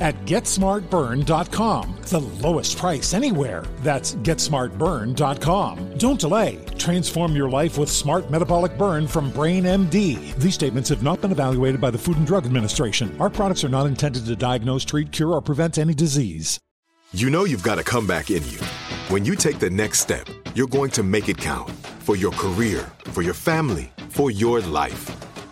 at GetSmartBurn.com. The lowest price anywhere. That's GetSmartBurn.com. Don't delay. Transform your life with Smart Metabolic Burn from Brain MD. These statements have not been evaluated by the Food and Drug Administration. Our products are not intended to diagnose, treat, cure, or prevent any disease. You know you've got a comeback in you. When you take the next step, you're going to make it count for your career, for your family, for your life.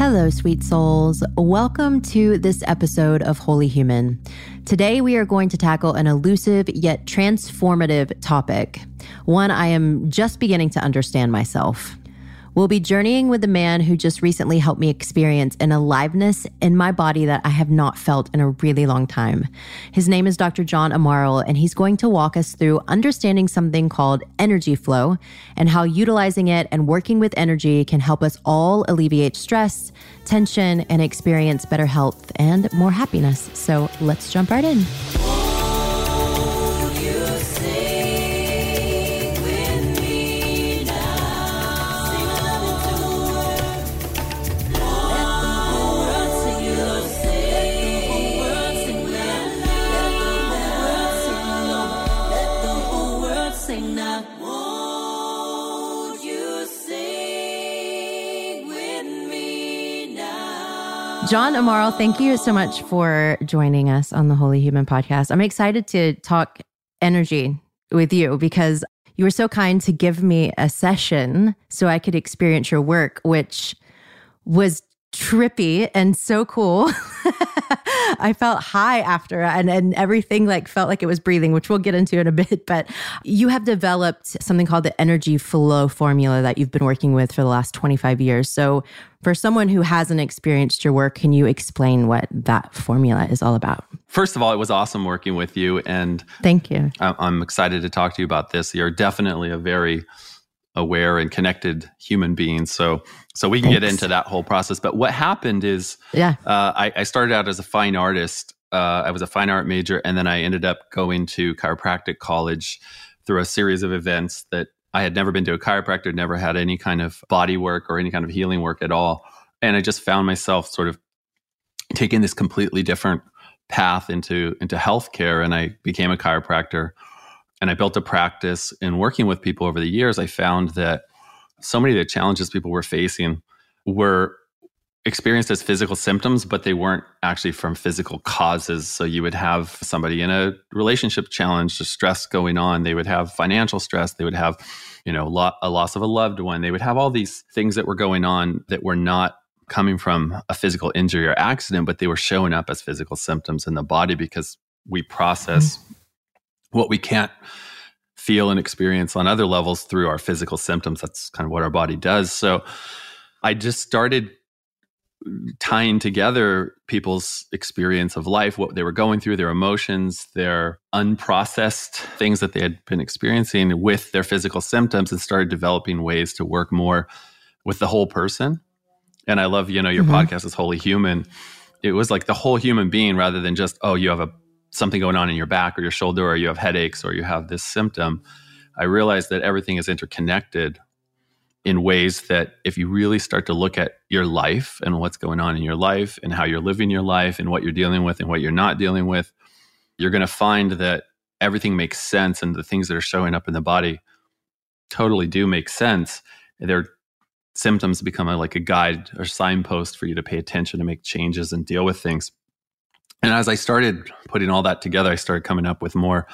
Hello, sweet souls. Welcome to this episode of Wholly Human. Today, we are going to tackle an elusive yet transformative topic, one I am just beginning to understand myself. We'll be journeying with a man who just recently helped me experience an aliveness in my body that I have not felt in a really long time. His name is Dr. John Amaral, and he's going to walk us through understanding something called energy flow and how utilizing it and working with energy can help us all alleviate stress, tension, and experience better health and more happiness. So let's jump right in. John Amaral, thank you so much for joining us on the Wholly Human podcast. I'm excited to talk energy with you because you were so kind to give me a session so I could experience your work, which was trippy and so cool. I felt high after and, and everything like felt like it was breathing, which we'll get into in a bit. But you have developed something called the energy flow formula that you've been working with for the last 25 years. So for someone who hasn't experienced your work, can you explain what that formula is all about? First of all, it was awesome working with you. And thank you. I'm excited to talk to you about this. You're definitely a very aware and connected human being. So, so we can Thanks. get into that whole process. But what happened is, yeah, uh, I, I, started out as a fine artist. Uh, I was a fine art major, and then I ended up going to chiropractic college through a series of events that I had never been to a chiropractor, never had any kind of body work or any kind of healing work at all, and I just found myself sort of taking this completely different path into into healthcare, and I became a chiropractor and I built a practice in working with people over the years, I found that so many of the challenges people were facing were experienced as physical symptoms, but they weren't actually from physical causes. So you would have somebody in a relationship challenge, stress going on. They would have financial stress. They would have, you know, lo- a loss of a loved one. They would have all these things that were going on that were not coming from a physical injury or accident, but they were showing up as physical symptoms in the body because we process mm-hmm what we can't feel and experience on other levels through our physical symptoms. That's kind of what our body does. So I just started tying together people's experience of life, what they were going through, their emotions, their unprocessed things that they had been experiencing with their physical symptoms and started developing ways to work more with the whole person. And I love, you know, your mm-hmm. podcast is Wholly Human. It was like the whole human being rather than just, oh, you have a something going on in your back or your shoulder or you have headaches or you have this symptom. I realized that everything is interconnected in ways that if you really start to look at your life and what's going on in your life and how you're living your life and what you're dealing with and what you're not dealing with, you're going to find that everything makes sense and the things that are showing up in the body totally do make sense. Their symptoms become a, like a guide or signpost for you to pay attention to make changes and deal with things. And as I started putting all that together, I started coming up with more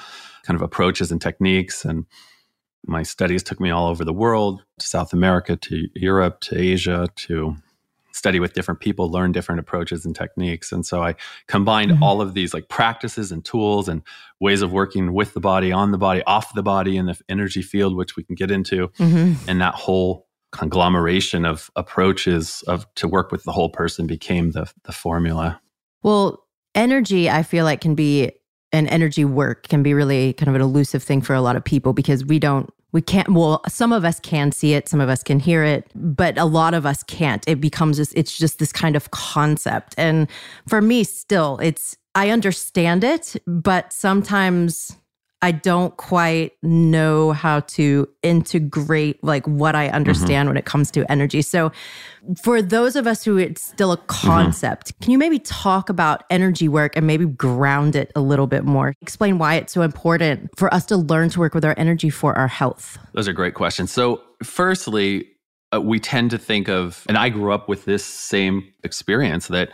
kind of approaches and techniques and my studies took me all over the world to South America, to Europe, to Asia, to study with different people, learn different approaches and techniques. And so I combined mm-hmm. all of these like practices and tools and ways of working with the body, on the body, off the body, in the energy field, which we can get into, mm-hmm. and that whole conglomeration of approaches of to work with the whole person became the the formula. Well, energy, I feel like can be an energy work can be really kind of an elusive thing for a lot of people because we don't we can't well some of us can see it some of us can hear it but a lot of us can't. It becomes just it's just this kind of concept. And for me still it's i understand it but sometimes I don't quite know how to integrate like what I understand mm-hmm. when it comes to energy. So for those of us who it's still a mm-hmm. concept, mm-hmm. can you maybe talk about energy work and maybe ground it a little bit more? Explain why it's so important for us to learn to work with our energy for our health. Those are great questions. So firstly, uh, we tend to think of and I grew up with this same experience that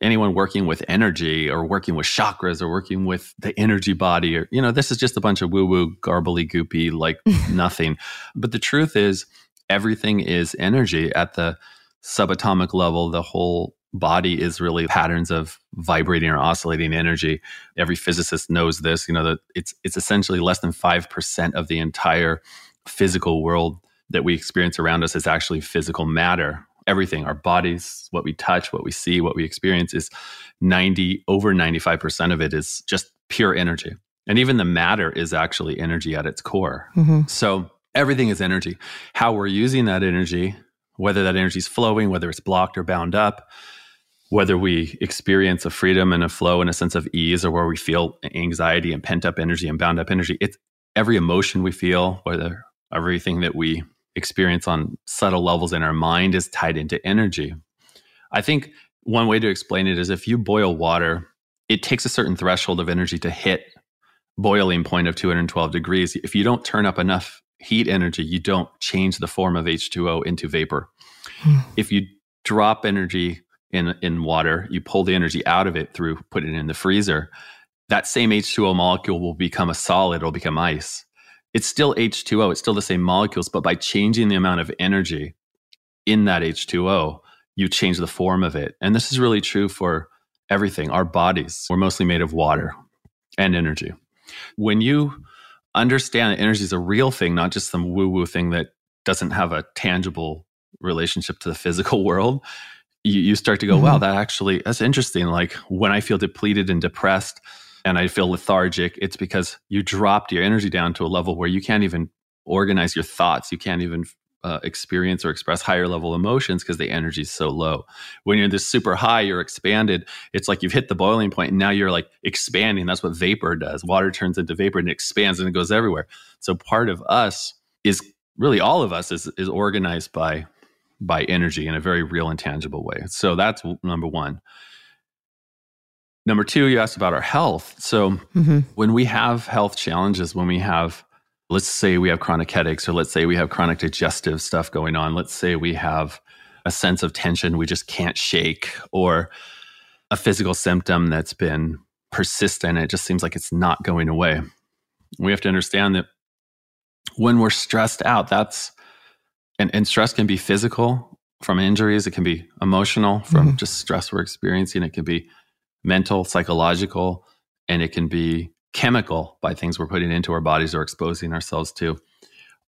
anyone working with energy or working with chakras or working with the energy body or you know this is just a bunch of woo woo garbly goopy like nothing. But the truth is everything is energy at the subatomic level. The whole body is really patterns of vibrating or oscillating energy. Every physicist knows this you know that it's it's essentially less than 5% of the entire physical world that we experience around us is actually physical matter everything. Our bodies what we touch what we see what we experience is 90 over 95% of it is just pure energy. And even the matter is actually energy at its core. Mm-hmm. so everything is energy. How we're using that energy whether that energy is flowing whether it's blocked or bound up whether we experience a freedom and a flow and a sense of ease or where we feel anxiety and pent up energy and bound up energy it's every emotion we feel whether everything that we experience on subtle levels in our mind is tied into energy. I think one way to explain it is if you boil water, it takes a certain threshold of energy to hit boiling point of 212 degrees. If you don't turn up enough heat energy, you don't change the form of H2O into vapor. Hmm. If you drop energy in in water, you pull the energy out of it through putting it in the freezer. That same H2O molecule will become a solid, it'll become ice it's still H2O, it's still the same molecules, but by changing the amount of energy in that H2O, you change the form of it. And this is really true for everything. Our bodies, we're mostly made of water and energy. When you understand that energy is a real thing, not just some woo woo thing that doesn't have a tangible relationship to the physical world, you, you start to go, mm-hmm. wow, that actually, that's interesting. Like when I feel depleted and depressed, and I feel lethargic, it's because you dropped your energy down to a level where you can't even organize your thoughts. You can't even uh, experience or express higher level emotions because the energy is so low. When you're this super high, you're expanded. It's like you've hit the boiling point and now you're like expanding. That's what vapor does. Water turns into vapor and it expands and it goes everywhere. So part of us is really all of us is, is organized by by energy in a very real and tangible way. So that's number one. Number two, you asked about our health. So mm-hmm. when we have health challenges, when we have, let's say we have chronic headaches, or let's say we have chronic digestive stuff going on, let's say we have a sense of tension we just can't shake, or a physical symptom that's been persistent, it just seems like it's not going away. We have to understand that when we're stressed out, that's, and, and stress can be physical from injuries, it can be emotional from mm-hmm. just stress we're experiencing, it can be mental, psychological, and it can be chemical by things we're putting into our bodies or exposing ourselves to.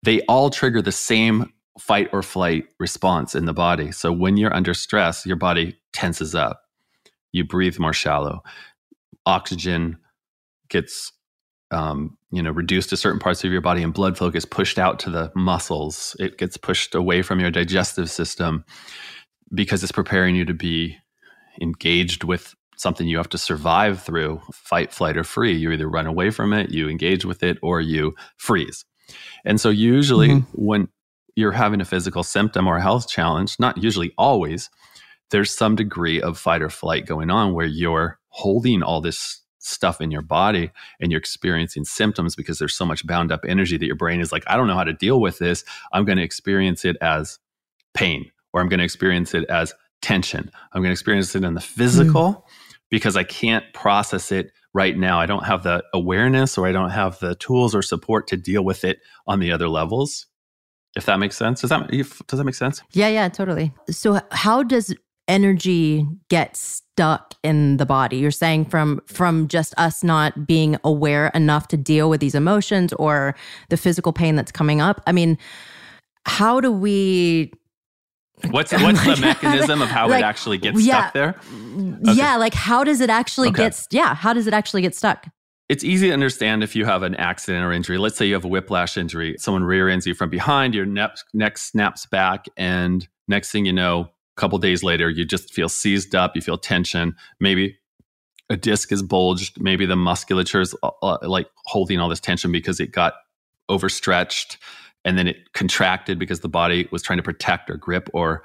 They all trigger the same fight or flight response in the body. So when you're under stress, your body tenses up. You breathe more shallow. Oxygen gets um, you know reduced to certain parts of your body and blood flow gets pushed out to the muscles it gets pushed away from your digestive system because it's preparing you to be engaged with something you have to survive through fight flight or free you either run away from it you engage with it or you freeze and so usually mm-hmm. when you're having a physical symptom or a health challenge not usually always there's some degree of fight or flight going on where you're holding all this stuff in your body and you're experiencing symptoms because there's so much bound up energy that your brain is like, I don't know how to deal with this. I'm going to experience it as pain or I'm going to experience it as tension. I'm going to experience it in the physical mm. Because I can't process it right now. I don't have the awareness or I don't have the tools or support to deal with it on the other levels. If that makes sense. Does that does that make sense? Yeah, yeah, totally. So how does energy get stuck in the body you're saying from from just us not being aware enough to deal with these emotions or the physical pain that's coming up i mean how do we What's what's the mechanism of how like, it actually gets yeah, stuck there? Okay. Yeah, like how does it actually okay. get yeah, how does it actually get stuck? It's easy to understand if you have an accident or injury. Let's say you have a whiplash injury. Someone rear ends you from behind, your neck, neck snaps back, and next thing you know, a couple days later, you just feel seized up, you feel tension, maybe a disc is bulged, maybe the musculature is uh, uh, like holding all this tension because it got overstretched and then it contracted because the body was trying to protect or grip or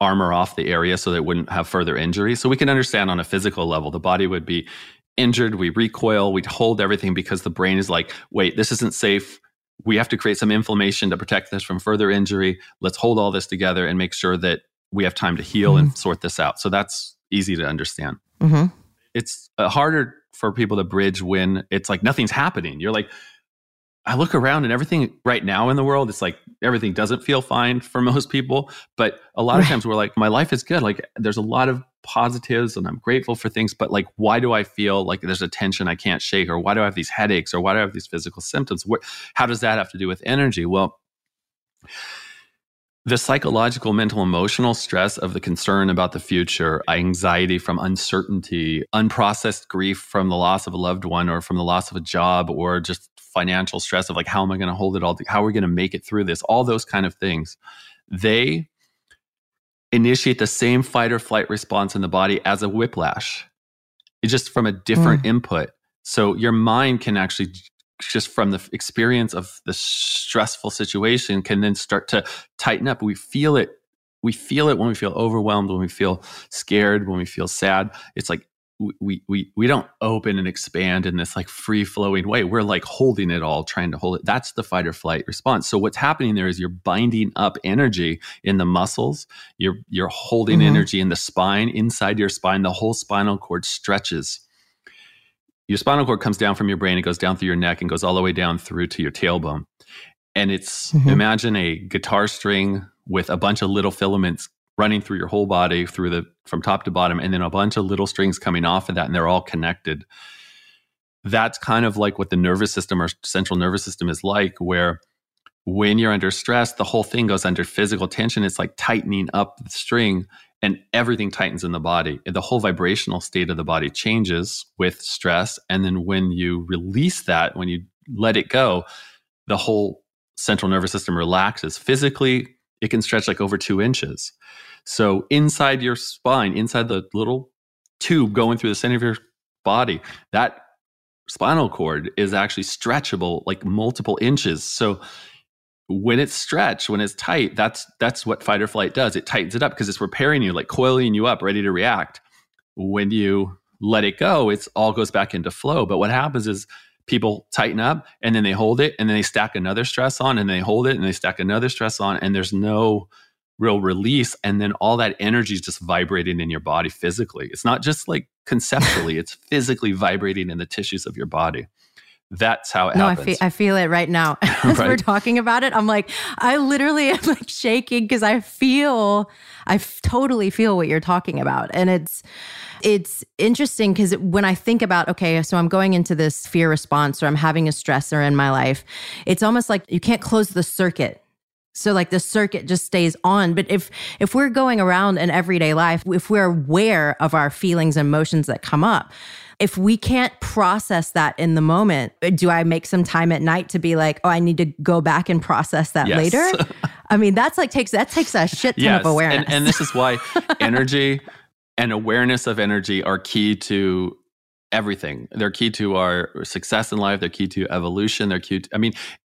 armor off the area so that it wouldn't have further injury. So we can understand on a physical level, the body would be injured, we recoil, we'd hold everything because the brain is like, wait, this isn't safe. We have to create some inflammation to protect this from further injury. Let's hold all this together and make sure that we have time to heal mm-hmm. and sort this out. So that's easy to understand. Mm-hmm. It's uh, harder for people to bridge when it's like nothing's happening. You're like, I look around and everything right now in the world, it's like everything doesn't feel fine for most people. But a lot of times we're like, my life is good. Like there's a lot of positives and I'm grateful for things. But like, why do I feel like there's a tension I can't shake? Or why do I have these headaches? Or why do I have these physical symptoms? What, how does that have to do with energy? Well, the psychological, mental, emotional stress of the concern about the future, anxiety from uncertainty, unprocessed grief from the loss of a loved one or from the loss of a job or just financial stress of like, how am I going to hold it all? How are we going to make it through this? All those kind of things. They initiate the same fight or flight response in the body as a whiplash. It's just from a different mm. input. So your mind can actually just from the experience of the stressful situation can then start to tighten up we feel it we feel it when we feel overwhelmed when we feel scared when we feel sad it's like we we we don't open and expand in this like free flowing way. We're like holding it all trying to hold it. That's the fight or flight response. So what's happening there is you're binding up energy in the muscles. You're you're holding mm-hmm. energy in the spine inside your spine. The whole spinal cord stretches. Your spinal cord comes down from your brain, it goes down through your neck and goes all the way down through to your tailbone. And it's mm-hmm. imagine a guitar string with a bunch of little filaments running through your whole body through the from top to bottom and then a bunch of little strings coming off of that and they're all connected. That's kind of like what the nervous system or central nervous system is like where when you're under stress, the whole thing goes under physical tension. It's like tightening up the string and everything tightens in the body. The whole vibrational state of the body changes with stress. And then when you release that, when you let it go, the whole central nervous system relaxes. Physically, it can stretch like over two inches. So inside your spine, inside the little tube going through the center of your body, that spinal cord is actually stretchable like multiple inches. So when it's stretched, when it's tight, that's that's what fight or flight does. It tightens it up because it's repairing you, like coiling you up, ready to react. When you let it go, it's all goes back into flow. But what happens is people tighten up and then they hold it and then they stack another stress on and they hold it and they stack another stress on and there's no real release and then all that energy is just vibrating in your body physically. It's not just like conceptually, it's physically vibrating in the tissues of your body. That's how it no, happens. I feel, I feel it right now. As right? we're talking about it, I'm like, I literally am like shaking because I feel, I f- totally feel what you're talking about. And it's, it's interesting because when I think about, okay, so I'm going into this fear response or I'm having a stressor in my life, it's almost like you can't close the circuit so like the circuit just stays on but if if we're going around in everyday life if we're aware of our feelings and emotions that come up if we can't process that in the moment uh, do i make some time at night to be like oh i need to go back and process that yes. later i mean that's like takes that takes a shit ton yes. of awareness and, and this is why energy and awareness of energy are key to everything. They're key to our success in life. They're key to evolution. They're key. To, I mean,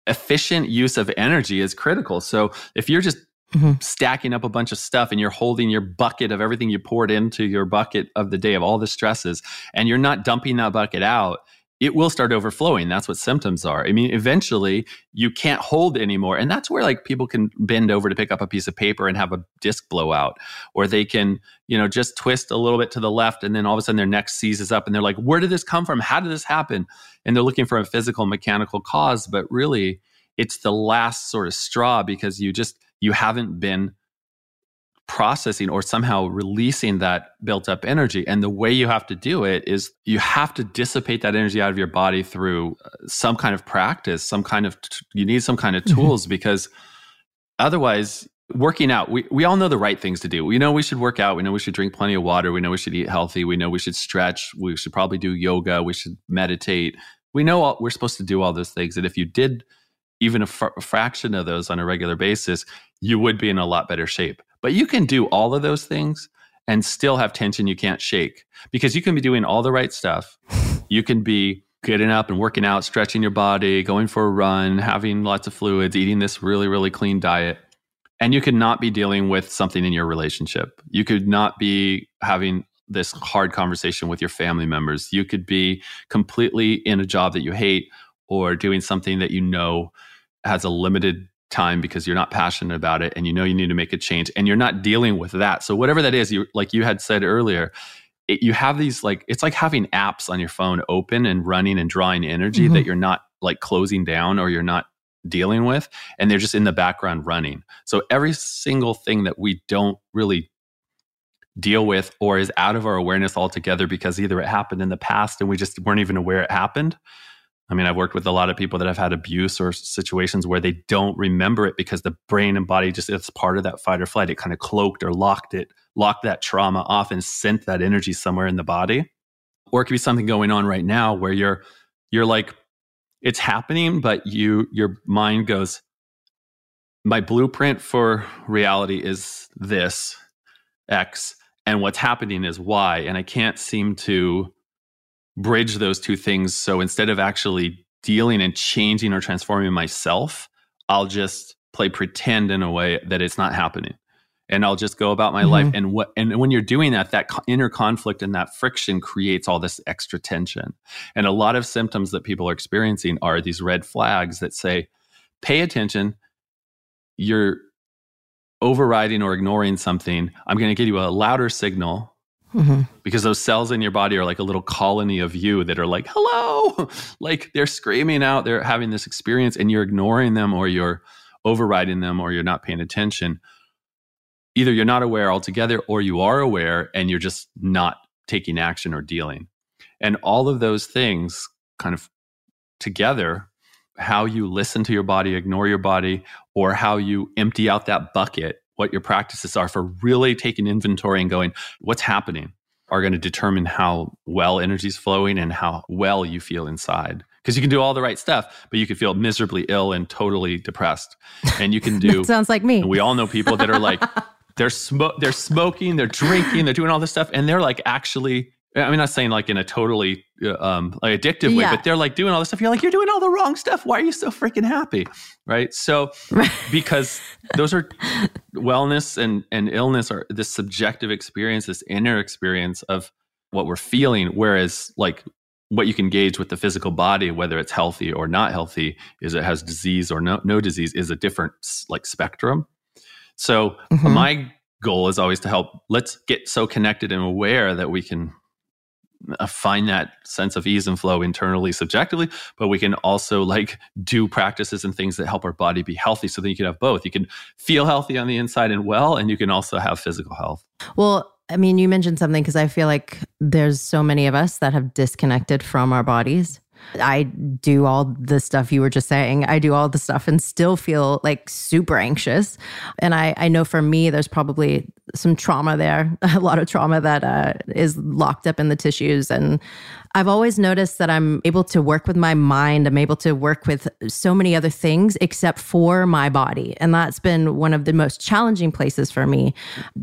efficient use of energy is critical. So if you're just mm-hmm. stacking up a bunch of stuff and you're holding your bucket of everything you poured into your bucket of the day of all the stresses and you're not dumping that bucket out, it will start overflowing. That's what symptoms are. I mean, eventually you can't hold anymore. And that's where like people can bend over to pick up a piece of paper and have a disc blow out, or they can, you know, just twist a little bit to the left and then all of a sudden their neck seizes up and they're like, where did this come from? How did this happen? And they're looking for a physical mechanical cause, but really it's the last sort of straw because you just, you haven't been processing or somehow releasing that built up energy. And the way you have to do it is you have to dissipate that energy out of your body through uh, some kind of practice, some kind of, you need some kind of mm-hmm. tools mm-hmm. because otherwise, working out, we, we all know the right things to do. We know we should work out. We know we should drink plenty of water. We know we should eat healthy. We know we should stretch. We should probably do yoga. We should meditate. We know all, we're supposed to do all those things. And if you did even a, fr- a fraction of those on a regular basis, you would be in a lot better shape. But you can do all of those things and still have tension you can't shake because you can be doing all the right stuff. You can be getting up and working out, stretching your body, going for a run, having lots of fluids, eating this really, really clean diet. And you could not be dealing with something in your relationship. You could not be having this hard conversation with your family members. You could be completely in a job that you hate or doing something that you know has a limited time because you're not passionate about it and you know you need to make a change and you're not dealing with that. So whatever that is, you like you had said earlier, it, you have these like it's like having apps on your phone open and running and drawing energy mm-hmm. that you're not like closing down or you're not dealing with and they're just in the background running. So every single thing that we don't really deal with or is out of our awareness altogether because either it happened in the past and we just weren't even aware it happened I mean, I've worked with a lot of people that have had abuse or situations where they don't remember it because the brain and body just, it's part of that fight or flight. It kind of cloaked or locked it, locked that trauma off and sent that energy somewhere in the body. Or it could be something going on right now where you're, you're like, it's happening, but you, your mind goes, my blueprint for reality is this X, and what's happening is Y. And I can't seem to bridge those two things. So instead of actually dealing and changing or transforming myself, I'll just play pretend in a way that it's not happening. And I'll just go about my mm-hmm. life. And what and when you're doing that, that inner conflict and that friction creates all this extra tension. And a lot of symptoms that people are experiencing are these red flags that say, pay attention. You're overriding or ignoring something. I'm going to give you a louder signal Mm-hmm. Because those cells in your body are like a little colony of you that are like, hello, like they're screaming out, they're having this experience, and you're ignoring them or you're overriding them or you're not paying attention. Either you're not aware altogether or you are aware and you're just not taking action or dealing. And all of those things kind of together, how you listen to your body, ignore your body, or how you empty out that bucket what your practices are for really taking inventory and going, what's happening are going to determine how well energy is flowing and how well you feel inside. Because you can do all the right stuff, but you can feel miserably ill and totally depressed. And you can do sounds like me. we all know people that are like they're smoke they're smoking, they're drinking, they're doing all this stuff, and they're like actually I mean, not saying like in a totally uh, um, like addictive yeah. way, but they're like doing all this stuff. You're like, you're doing all the wrong stuff. Why are you so freaking happy? Right. So, because those are wellness and, and illness are this subjective experience, this inner experience of what we're feeling. Whereas, like, what you can gauge with the physical body, whether it's healthy or not healthy, is it has disease or no, no disease, is a different like spectrum. So, mm-hmm. my goal is always to help let's get so connected and aware that we can Uh, find that sense of ease and flow internally subjectively but we can also like do practices and things that help our body be healthy. So that you can have both. You can feel healthy on the inside and well and you can also have physical health. Well i mean you mentioned something because i feel like there's so many of us that have disconnected from our bodies I do all the stuff you were just saying. I do all the stuff and still feel like super anxious. And I, I know for me, there's probably some trauma there, a lot of trauma that uh, is locked up in the tissues. And I've always noticed that I'm able to work with my mind. I'm able to work with so many other things except for my body. And that's been one of the most challenging places for me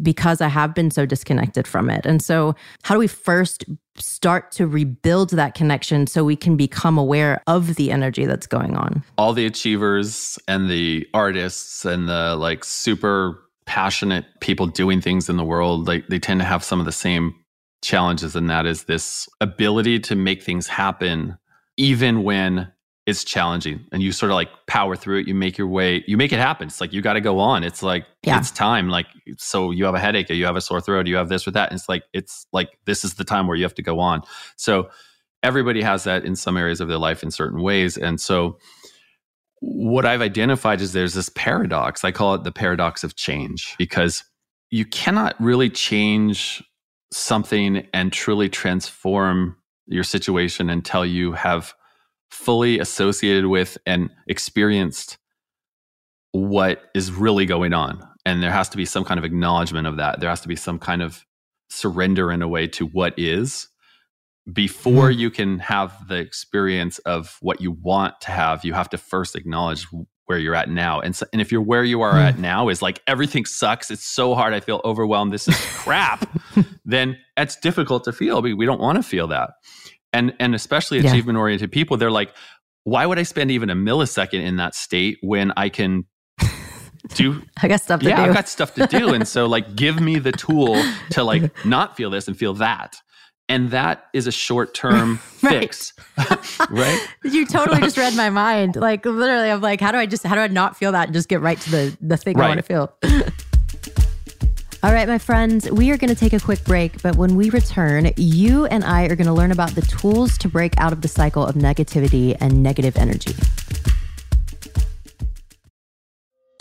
because I have been so disconnected from it. And so, how do we first start to rebuild that connection so we can become aware of the energy that's going on? All the achievers and the artists and the like super passionate people doing things in the world, like they tend to have some of the same challenges, and that is this ability to make things happen even when it's challenging and you sort of like power through it you make your way you make it happen. It's like you got to go on. It's like yeah. it's time like so you have a headache or you have a sore throat or you have this or that and it's like it's like this is the time where you have to go on. So everybody has that in some areas of their life in certain ways and so what i've identified is there's this paradox. I call it the paradox of change because you cannot really change something and truly transform your situation until you have fully associated with and experienced what is really going on. And there has to be some kind of acknowledgement of that. There has to be some kind of surrender in a way to what is before mm. you can have the experience of what you want to have. You have to first acknowledge where you're at now. And so, and if you're where you are at now is like everything sucks, it's so hard, I feel overwhelmed, this is crap, then it's difficult to feel. We, we don't want to feel that. And and especially achievement oriented people, they're like, why would I spend even a millisecond in that state when I can do I got stuff to yeah, do. I've got stuff to do. and so like give me the tool to like not feel this and feel that and that is a short term fix right you totally just read my mind like literally i'm like how do i just how do i not feel that and just get right to the the thing right. i want to feel all right, my friends, we are going to take a quick break, but when we return, you and I are going to learn about the tools to break out of the cycle of negativity and negative energy.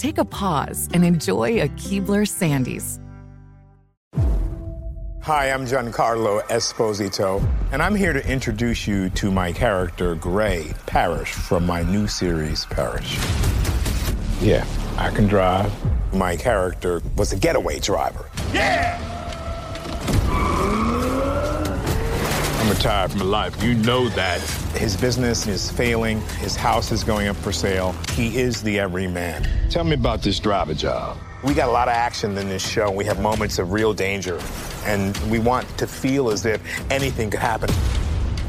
Take a pause and enjoy a Keebler Sandies. Hi, I'm Giancarlo Esposito, and I'm here to introduce you to my character, Gray Parish, from my new series, Parish. Yeah, I can drive. My character was a getaway driver. Yeah! I'm retired from life. You know that. His business is failing. His house is going up for sale. He is the everyman. Tell me about this driver job. We got a lot of action in this show. We have moments of real danger, and we want to feel as if anything could happen.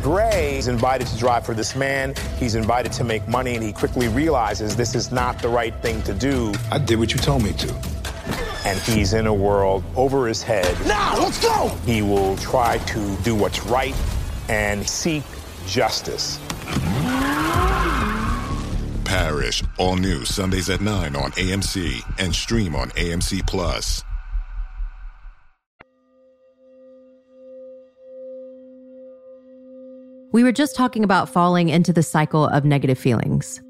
Gray is invited to drive for this man. He's invited to make money, and he quickly realizes this is not the right thing to do. I did what you told me to. And he's in a world over his head. Now, let's go! He will try to do what's right and seek justice. Parish, all new Sundays at 9 on AMC and stream on AMC Plus. We were just talking about falling into the cycle of negative feelings.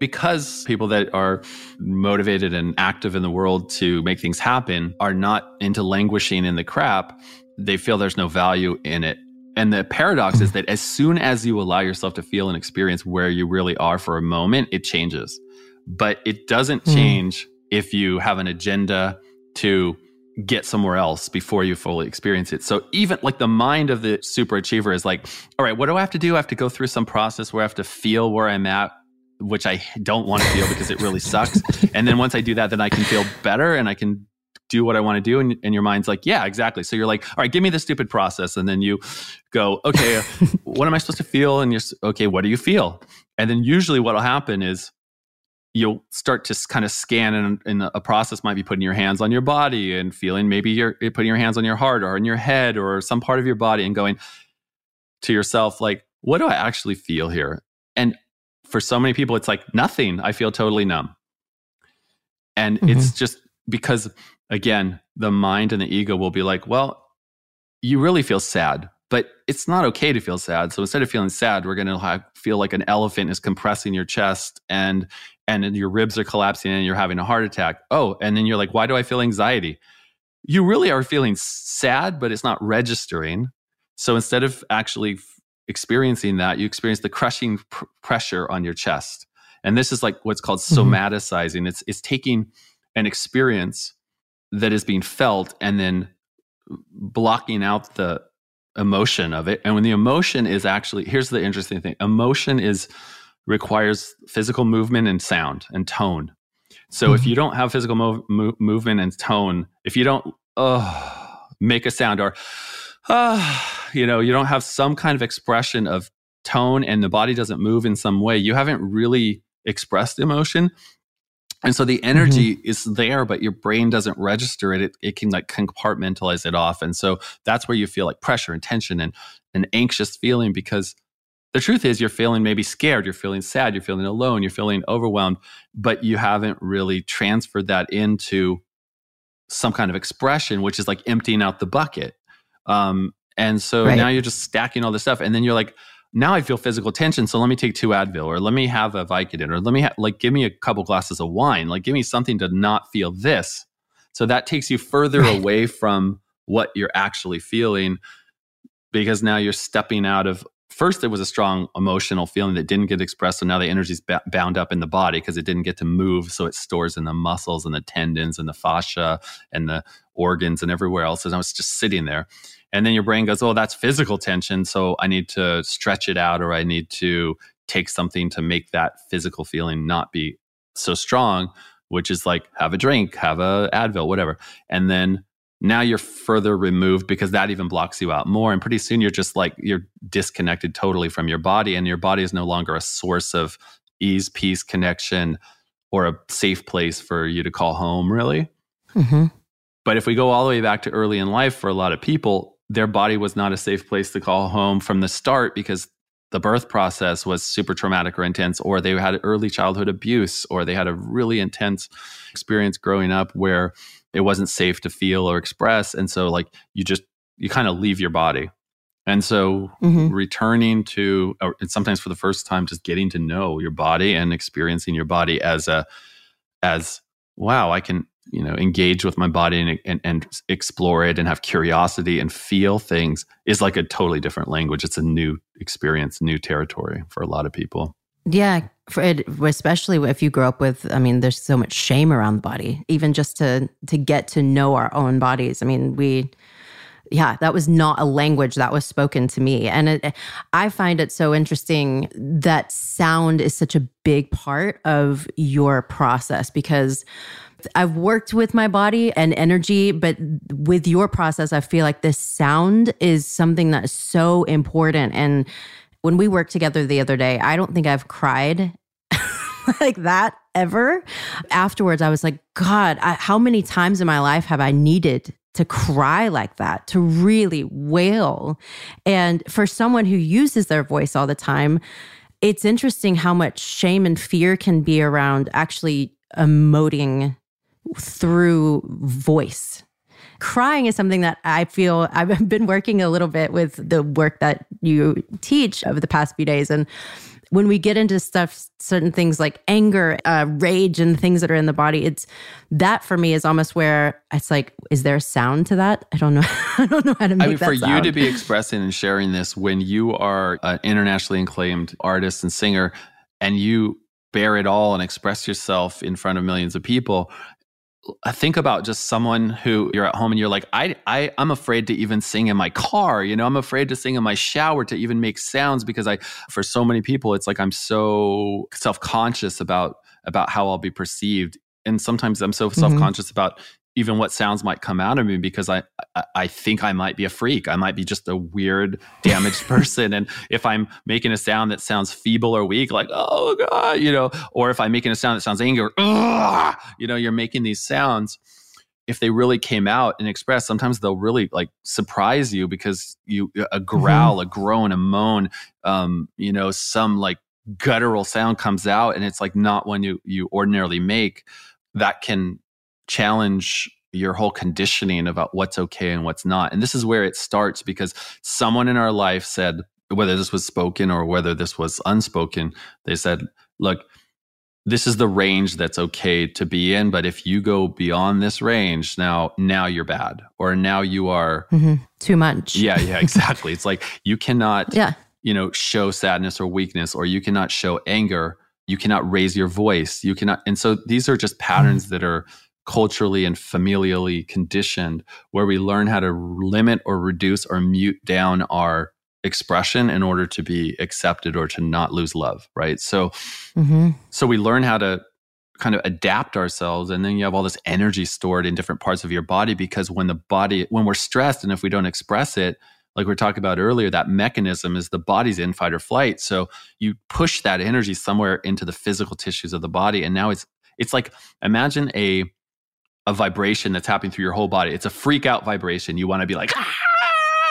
because people that are motivated and active in the world to make things happen are not into languishing in the crap, they feel there's no value in it. And the paradox is that as soon as you allow yourself to feel and experience where you really are for a moment, it changes. But it doesn't hmm. change mm. if you have an agenda to get somewhere else before you fully experience it. So even like the mind of the super achiever is like, all right, what do I have to do? I have to go through some process where I have to feel where I'm at, which I don't want to feel because it really sucks. and then once I do that, then I can feel better and I can do what I want to do. And, and your mind's like, yeah, exactly. So you're like, all right, give me the stupid process. And then you go, okay, what am I supposed to feel? And you're, okay, what do you feel? And then usually what'll happen is you'll start to kind of scan and, and, a process might be putting your hands on your body and feeling maybe you're putting your hands on your heart or in your head or some part of your body and going to yourself like what do i actually feel here and for so many people it's like nothing i feel totally numb and mm-hmm. it's just because again the mind and the ego will be like well you really feel sad but it's not okay to feel sad. So instead of feeling sad, we're going to feel like an elephant is compressing your chest and and your ribs are collapsing and you're having a heart attack. Oh, and then you're like, why do I feel anxiety? You really are feeling sad, but it's not registering. So instead of actually experiencing that, you experience the crushing pr- pressure on your chest. And this is like what's called mm-hmm. somaticizing. It's it's taking an experience that is being felt and then blocking out the emotion of it. And when the emotion is actually, here's the interesting thing emotion is requires physical movement and sound and tone. So mm-hmm. if you don't have physical mo- movement and tone, if you don't uh, make a sound or, uh, you know, you don't have some kind of expression of tone and the body doesn't move in some way, you haven't really expressed emotion. And so the energy mm-hmm. is there, but your brain doesn't register it. it. It can like compartmentalize it off. And so that's where you feel like pressure and tension and an anxious feeling because the truth is you're feeling maybe scared, you're feeling sad, you're feeling alone, you're feeling overwhelmed, but you haven't really transferred that into some kind of expression, which is like emptying out the bucket. Um, and so right. now you're just stacking all this stuff. And then you're like, now I feel physical tension. So let me take two Advil or let me have a Vicodin or let me ha- like give me a couple glasses of wine. Like give me something to not feel this. So that takes you further right. away from what you're actually feeling because now you're stepping out of first there was a strong emotional feeling that didn't get expressed so now the energy's bound up in the body because it didn't get to move so it stores in the muscles and the tendons and the fascia and the organs and everywhere else and i was just sitting there and then your brain goes, oh, that's physical tension. So I need to stretch it out or I need to take something to make that physical feeling not be so strong, which is like have a drink, have a Advil, whatever. And then now you're further removed because that even blocks you out more. And pretty soon you're just like, you're disconnected totally from your body. And your body is no longer a source of ease, peace, connection, or a safe place for you to call home, really. Mm-hmm. But if we go all the way back to early in life for a lot of people, their body was not a safe place to call home from the start because the birth process was super traumatic or intense, or they had early childhood abuse, or they had a really intense experience growing up where it wasn't safe to feel or express. And so, like, you just, you kind of leave your body. And so, mm-hmm. returning to, or, and sometimes for the first time, just getting to know your body and experiencing your body as a, as, wow, I can, you know engage with my body and, and, and explore it and have curiosity and feel things is like a totally different language it's a new experience new territory for a lot of people yeah for it, especially if you grow up with i mean there's so much shame around the body even just to to get to know our own bodies i mean we yeah that was not a language that was spoken to me and it, i find it so interesting that sound is such a big part of your process because I've worked with my body and energy, but with your process, I feel like this sound is something that is so important. And when we worked together the other day, I don't think I've cried like that ever. Afterwards, I was like, God, I, how many times in my life have I needed to cry like that, to really wail? And for someone who uses their voice all the time, it's interesting how much shame and fear can be around actually emoting through voice. Crying is something that I feel I've been working a little bit with the work that you teach over the past few days. And when we get into stuff, certain things like anger, uh, rage, and things that are in the body, it's that for me is almost where it's like, is there a sound to that? I don't know. I don't know how to make I mean, for sound. you to be expressing and sharing this when you are an internationally acclaimed artist and singer, and you bear it all and express yourself in front of millions of people think about just someone who you're at home and you're like I, I i'm afraid to even sing in my car you know i'm afraid to sing in my shower to even make sounds because i for so many people it's like i'm so self-conscious about about how i'll be perceived and sometimes i'm so mm-hmm. self-conscious about even what sounds might come out of me because I, I, I think I might be a freak. I might be just a weird, damaged person. And if I'm making a sound that sounds feeble or weak, like oh god, you know, or if I'm making a sound that sounds angry, you know, you're making these sounds. If they really came out and expressed, sometimes they'll really like surprise you because you a mm-hmm. growl, mm-hmm. a groan, a moan, um, you know, some like guttural sound comes out, and it's like not one you you ordinarily make. That can challenge your whole conditioning about what's okay and what's not. And this is where it starts because someone in our life said, whether this was spoken or whether this was unspoken, they said, look, this is the range that's okay to be in but if you go beyond this range now now you're bad or now you are mm-hmm. too much yeah yeah exactly it's like you cannot yeah you know show sadness or weakness or you cannot show anger you cannot raise your voice you cannot and so these are just patterns mm-hmm. that are culturally and familially conditioned where we learn how to limit or reduce or mute down our expression in order to be accepted or to not lose love right so mm-hmm. so we learn how to kind of adapt ourselves and then you have all this energy stored in different parts of your body because when the body when we're stressed and if we don't express it like we are talking about earlier that mechanism is the body's in fight or flight so you push that energy somewhere into the physical tissues of the body and now it's it's like imagine a a vibration that's happening through your whole body. It's a freak out vibration. You want to be like, ah!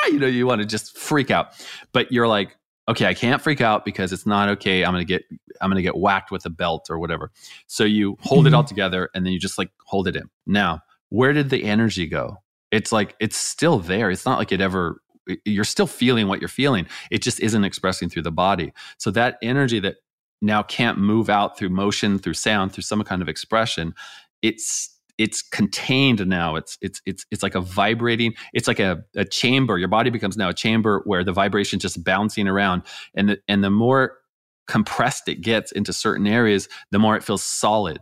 you know, you want to just freak out. But you're like, okay, I can't freak out because it's not okay. I'm going to get I'm going to get whacked with a belt or whatever. So you hold mm-hmm. it all together and then you just like hold it in. Now, where did the energy go? It's like it's still there. It's not like it ever you're still feeling what you're feeling. It just isn't expressing through the body. So that energy that now can't move out through motion, through sound, through some kind of expression, it's it's contained now. It's it's it's it's like a vibrating. It's like a, a chamber. Your body becomes now a chamber where the vibration is just bouncing around, and the, and the more compressed it gets into certain areas, the more it feels solid.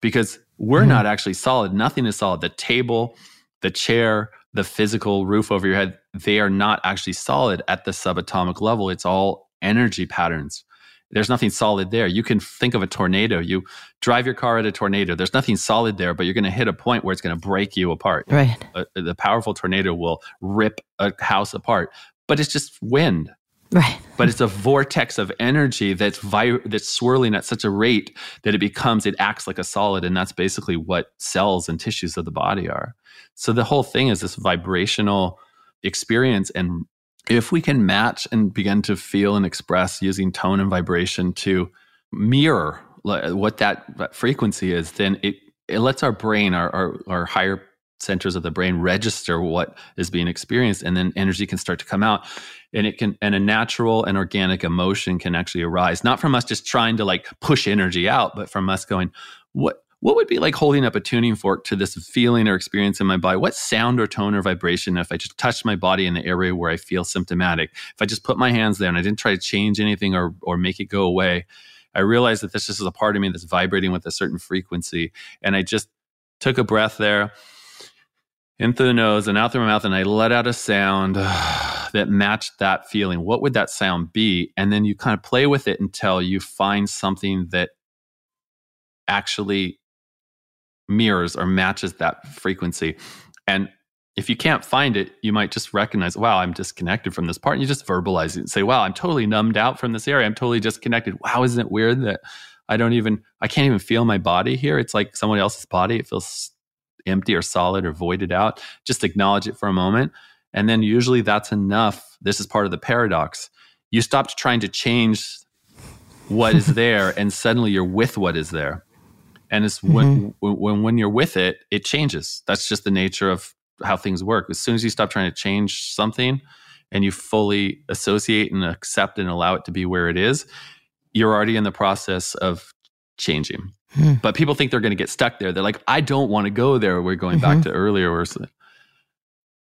Because we're mm-hmm. not actually solid. Nothing is solid. The table, the chair, the physical roof over your head, they are not actually solid at the subatomic level. It's all energy patterns there's nothing solid there. You can think of a tornado. You drive your car at a tornado. There's nothing solid there, but you're going to hit a point where it's going to break you apart. Right. A, the powerful tornado will rip a house apart, but it's just wind. Right. But it's a vortex of energy that's vi- that's swirling at such a rate that it becomes it acts like a solid and that's basically what cells and tissues of the body are. So the whole thing is this vibrational experience and if we can match and begin to feel and express using tone and vibration to mirror what that frequency is, then it, it lets our brain, our, our, our higher centers of the brain register what is being experienced and then energy can start to come out and it can and a natural and organic emotion can actually arise not from us just trying to like push energy out but from us going what what would be like holding up a tuning fork to this feeling or experience in my body? What sound or tone or vibration if I just touched my body in the area where I feel symptomatic? If I just put my hands there and I didn't try to change anything or, or make it go away, I realized that this just is a part of me that's vibrating with a certain frequency. And I just took a breath there in through the nose and out through my mouth, and I let out a sound that matched that feeling. What would that sound be? And then you kind of play with it until you find something that actually mirrors or matches that frequency. And if you can't find it, you might just recognize, wow, I'm disconnected from this part. And you just verbalize it and say, wow, I'm totally numbed out from this area. I'm totally disconnected. Wow, isn't it weird that I don't even, I can't even feel my body here? It's like someone else's body. It feels empty or solid or voided out. Just acknowledge it for a moment. And then usually that's enough. This is part of the paradox. You stopped trying to change what is there, and suddenly you're with what is there and it's mm-hmm. when, when when you're with it it changes that's just the nature of how things work as soon as you stop trying to change something and you fully associate and accept and allow it to be where it is you're already in the process of changing. Hmm. But people think they're going to get stuck there. They're like, I don't want to go there. We're going Mhm. back to earlier where s-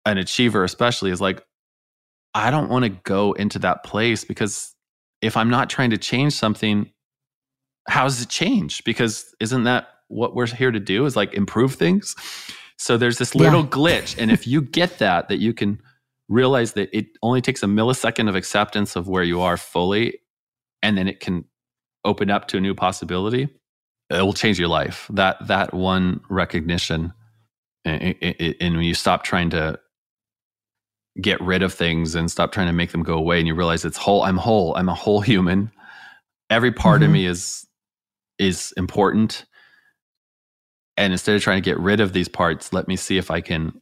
an achiever, especially, is like, I don't want to go into that place because if I'm not trying to change something, how does it change? Because isn't that what we're here to do is like improve things? So there's this little Yeah. glitch. And if you get that, that you can realize that it only takes a millisecond of acceptance of where you are fully, and then it can open up to a new possibility, it will change your life. That that one recognition, and, and when you stop trying to get rid of things and stop trying to make them go away, and you realize it's whole. I'm whole. I'm a whole human. Every part of Mhm. me is is important. And instead of trying to get rid of these parts, let me see if I can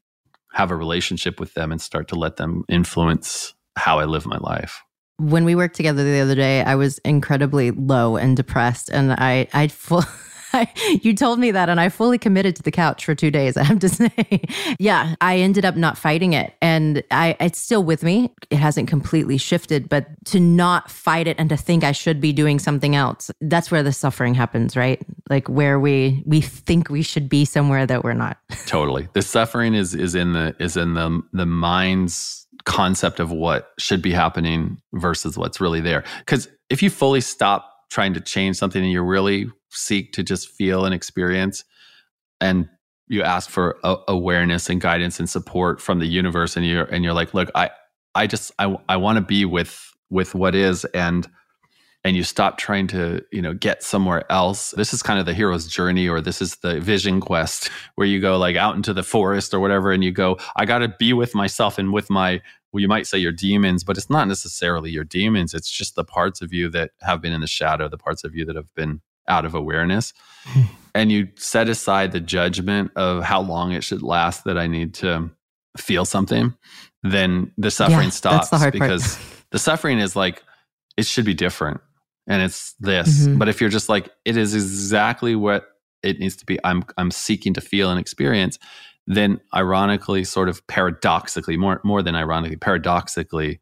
have a relationship with them and start to let them influence how I live my life. when we worked together the other day, I was incredibly low and depressed, and I I full. I, you told me that, and I fully committed to the couch for two days. I have to say, yeah, I ended up not fighting it, and I it's still with me. It hasn't completely shifted, but to not fight it and to think I should be doing something else, that's where the suffering happens, right? Like where we we think we should be somewhere that we're not. Totally. The suffering is is in the is in the the mind's concept of what should be happening versus what's really there. Cuz if you fully stop trying to change something and you're really seek to just feel and experience. And you ask for a- awareness and guidance and support from the universe and you're and you're like look i i just i, I want to be with with what is and and you stop trying to you know get somewhere else. This is kind of the hero's journey or this is the vision quest where you go like out into the forest or whatever and you go i got to be with myself and with my well you might say your demons but it's not necessarily your demons. It's just the parts of you that have been in the shadow the parts of you that have been out of awareness. And you set aside the judgment of how long it should last that i need to feel something then the suffering Yeah, stops the because the suffering is like it should be different. And it's this. Mhm. but if you're just like it is exactly what it needs to be i'm i'm seeking to feel and experience then ironically sort of paradoxically more more than ironically paradoxically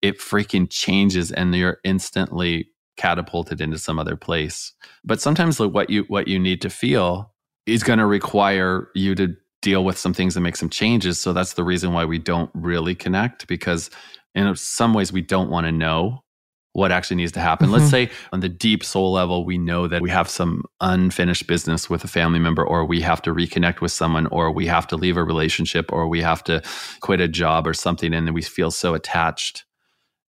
it freaking changes and you're instantly catapulted into some other place but sometimes like what you what you need to feel is going to require you to deal with some things and make some changes so that's the reason why we don't really connect because in some ways we don't want to know what actually needs to happen. Let's Mhm. say on the deep soul level, we know that we have some unfinished business with a family member, or we have to reconnect with someone, or we have to leave a relationship, or we have to quit a job or something, and then we feel so attached.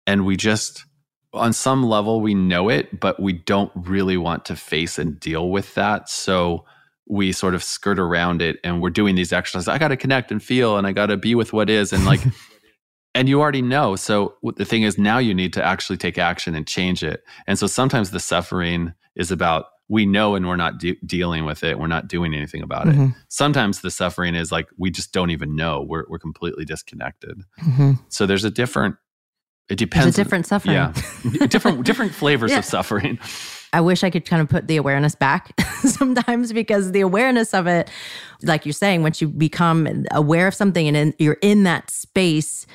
And we just, on some level, we know it, but we don't really want to face and deal with that. So we sort of skirt around it and we're doing these exercises. I got to connect and feel, and I got to be with what is. And like, and you already know. So the thing is, now you need to actually take action and change it. And so sometimes the suffering is about we know and we're not de- dealing with it. We're not doing anything about it. Mhm. Sometimes the suffering is like we just don't even know. We're we're completely disconnected. Mhm. So there's a different. It depends. There's a different suffering. Yeah, different different flavors Yeah. of suffering. I wish I could kind of put the awareness back sometimes because the awareness of it, like you're saying, once you become aware of something and in, you're in that space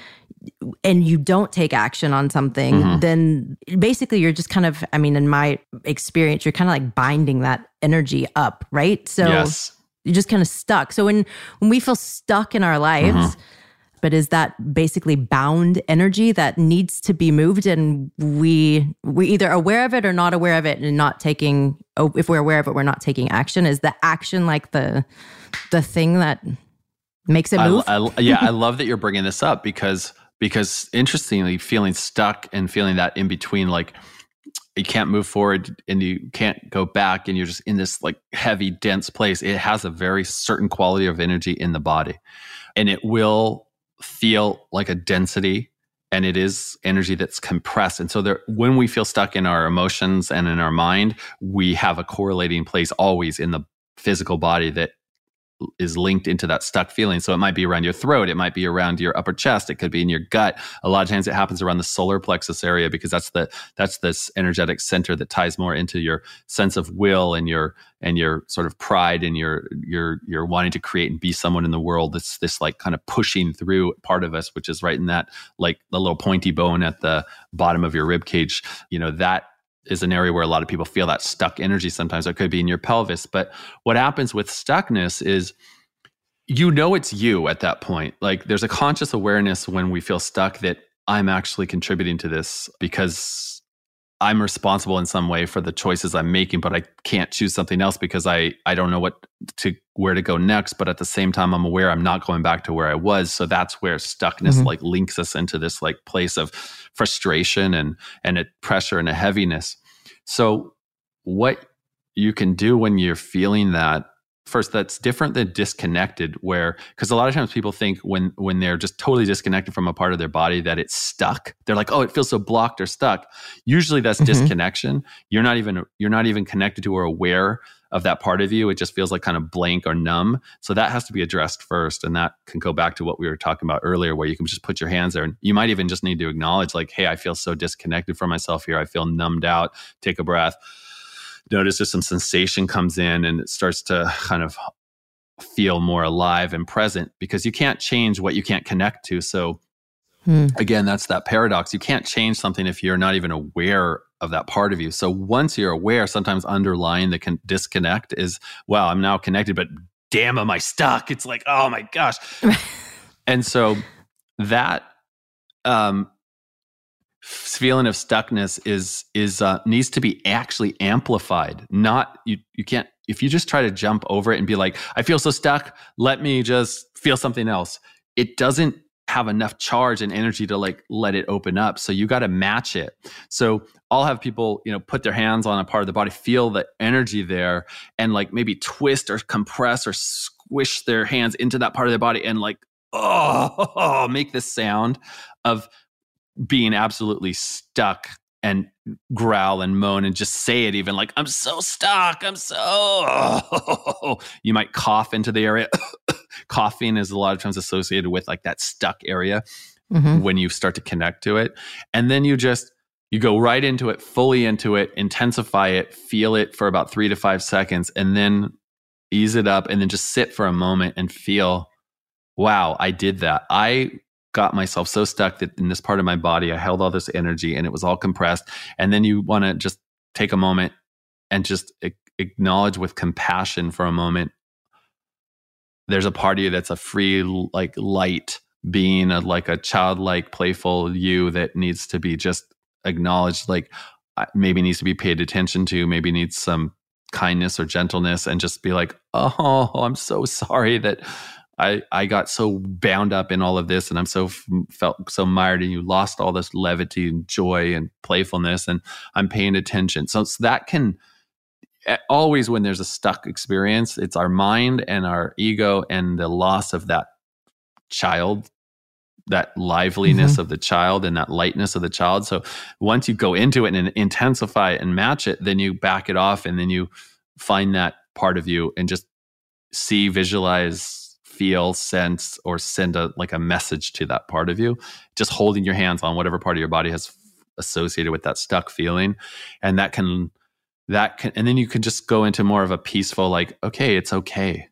and you don't take action on something, Mhm. then basically you're just kind of, I mean, in my experience, you're kind of like binding that energy up, right? So yes. you're just kind of stuck. So when when we feel stuck in our lives, Mhm. But is that basically bound energy that needs to be moved? And we we either aware of it or not aware of it and not taking oh, if we're aware of it we're not taking action. Is the action like the the thing that makes it I, move? I, yeah, I love that you're bringing this up because because interestingly, feeling stuck and feeling that in between, like you can't move forward and you can't go back, and you're just in this like heavy, dense place. It has a very certain quality of energy in the body, and it will feel like a density. And it is energy that's compressed. And so there, when we feel stuck in our emotions and in our mind, we have a correlating place always in the physical body that is linked into that stuck feeling. So it might be around your throat, it might be around your upper chest, it could be in your gut. A lot of times it happens around the solar plexus area because that's the that's this energetic center that ties more into your sense of will and your and your sort of pride and your your your wanting to create and be someone in the world. That's this like kind of pushing through part of us, which is right in that like the little pointy bone at the bottom of your rib cage. You know that is an area where a lot of people feel that stuck energy sometimes. It could be in your pelvis. But what happens with stuckness is you know it's you at that point. Like there's a conscious awareness when we feel stuck that I'm actually contributing to this because I'm responsible in some way for the choices I'm making, but I can't choose something else because I I don't know what to where to go next. But at the same time, I'm aware I'm not going back to where I was. So that's where stuckness mm-hmm. like links us into this like place of frustration and and a pressure and a heaviness. So what you can do when you're feeling that first that's different than disconnected where because a lot of times people think when when they're just totally disconnected from a part of their body that it's stuck. They're like oh it feels so blocked or stuck. Usually that's mm-hmm. disconnection. You're not even you're not even connected to or aware of that part of you. It just feels like kind of blank or numb. So that has to be addressed first and that can go back to what we were talking about earlier where you can just put your hands there and you might even just need to acknowledge like hey i feel so disconnected from myself here. I feel numbed out. Take a breath notice if some sensation comes in and it starts to kind of feel more alive and present because you can't change what you can't connect to. So, hmm. again, that's that paradox. You can't change something if you're not even aware of that part of you. So, once you're aware, sometimes underlying the con- disconnect is, wow, I'm now connected, but damn, am I stuck? It's like, oh my gosh. and so, that um, feeling of stuckness is is uh, needs to be actually amplified not you you can't if you just try to jump over it and be like i feel so stuck let me just feel something else. It doesn't have enough charge and energy to like let it open up so you got to match it. So i'll have people you know put their hands on a part of the body feel the energy there and like maybe twist or compress or squish their hands into that part of their body and like oh make this sound of being absolutely stuck and growl and moan and just say it even like i'm so stuck i'm so oh. you might cough into the area coughing is a lot of times associated with like that stuck area mm-hmm. when you start to connect to it and then you just you go right into it fully into it intensify it feel it for about three to five seconds and then ease it up and then just sit for a moment and feel wow i did that i got myself so stuck that in this part of my body, I held all this energy and it was all compressed. And then you want to just take a moment and just acknowledge with compassion for a moment. There's a part of you that's a free, like light being, a, like a childlike, playful you that needs to be just acknowledged, like maybe needs to be paid attention to, maybe needs some kindness or gentleness, and just be like, oh, I'm so sorry that I, I got so bound up in all of this and I'm so felt so mired and you lost all this levity and joy and playfulness and I'm paying attention. So, so that can always when there's a stuck experience, it's our mind and our ego and the loss of that child that liveliness mm-hmm. of the child and that lightness of the child. So once you go into it and intensify it and match it, then you back it off and then you find that part of you and just see, visualize, feel, sense, or send a like a message to that part of you. Just holding your hands on whatever part of your body has associated with that stuck feeling, and that can that can, and then you can just go into more of a peaceful, like, okay, it's okay.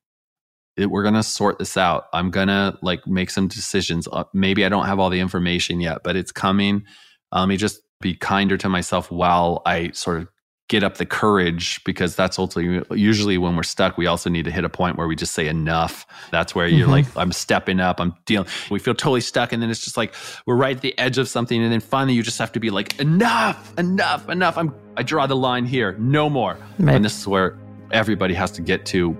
It, we're gonna sort this out. I'm gonna like make some decisions. Uh, maybe I don't have all the information yet, but it's coming. Um, me just be kinder to myself while I sort of get up the courage because that's ultimately usually when we're stuck we also need to hit a point where we just say enough that's where you're mm-hmm. like i'm stepping up i'm dealing we feel totally stuck and then it's just like we're right at the edge of something and then finally you just have to be like enough enough enough i'm i draw the line here no more right. and this is where everybody has to get to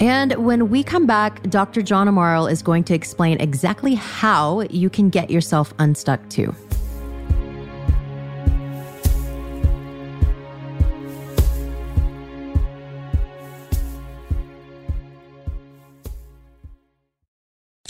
and when we come back, Dr. John Amaral is going to explain exactly how you can get yourself unstuck too.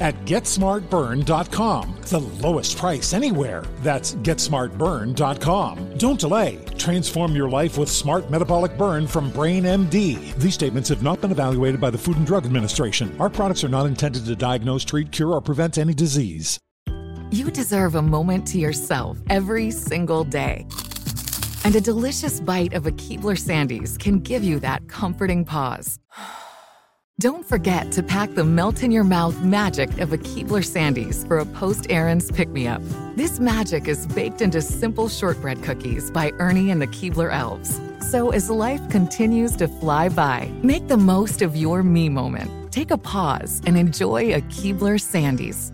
at GetSmartBurn.com. The lowest price anywhere. That's GetSmartBurn.com. Don't delay. Transform your life with Smart Metabolic Burn from Brain MD. These statements have not been evaluated by the Food and Drug Administration. Our products are not intended to diagnose, treat, cure, or prevent any disease. You deserve a moment to yourself every single day. And a delicious bite of a Keebler Sandies can give you that comforting pause. Don't forget to pack the melt in your mouth magic of a Keebler Sandies for a post errands pick me up. This magic is baked into simple shortbread cookies by Ernie and the Keebler Elves. So as life continues to fly by, make the most of your me moment. Take a pause and enjoy a Keebler Sandies.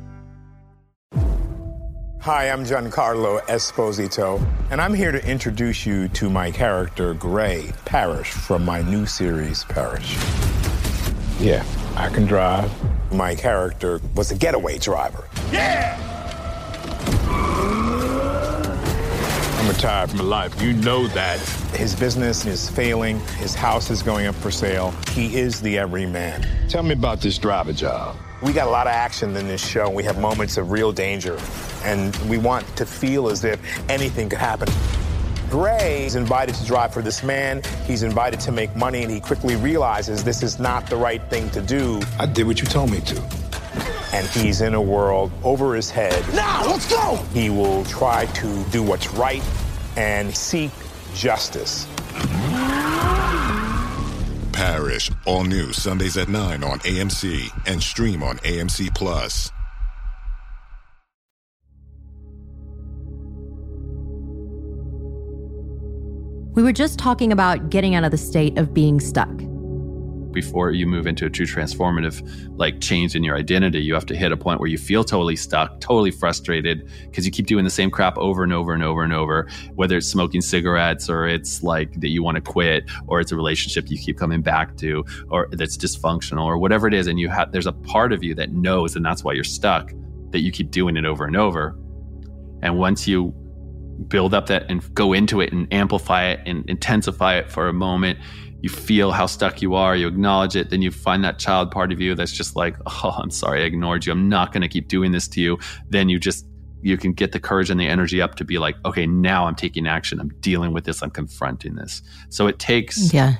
Hi, I'm Giancarlo Esposito, and I'm here to introduce you to my character, Gray Parish, from my new series, Parish. Yeah, I can drive. My character was a getaway driver. Yeah! I'm retired from life. You know that. His business is failing. His house is going up for sale. He is the everyman. Tell me about this driver job. We got a lot of action in this show. We have moments of real danger, and we want to feel as if anything could happen. Gray is invited to drive for this man. He's invited to make money, and he quickly realizes this is not the right thing to do. I did what you told me to. And he's in a world over his head. Now, let's go! He will try to do what's right and seek justice. Parish, all new Sundays at 9 on AMC and stream on AMC Plus. We were just talking about getting out of the state of being stuck. Before you move into a true transformative like change in your identity, you have to hit a point where you feel totally stuck, totally frustrated because you keep doing the same crap over and over and over and over. Whether it's smoking cigarettes or it's like that you want to quit or it's a relationship you keep coming back to or that's dysfunctional or whatever it is, and you have there's a part of you that knows, and that's why you're stuck. That you keep doing it over and over. And once you build up that and go into it and amplify it and intensify it for a moment. You feel how stuck you are, you acknowledge it, then you find that child part of you that's just like, oh, I'm sorry, I ignored you. I'm not going to keep doing this to you. Then you just, you can get the courage and the energy up to be like, okay, now I'm taking action. I'm dealing with this. I'm confronting this. So it takes Yeah.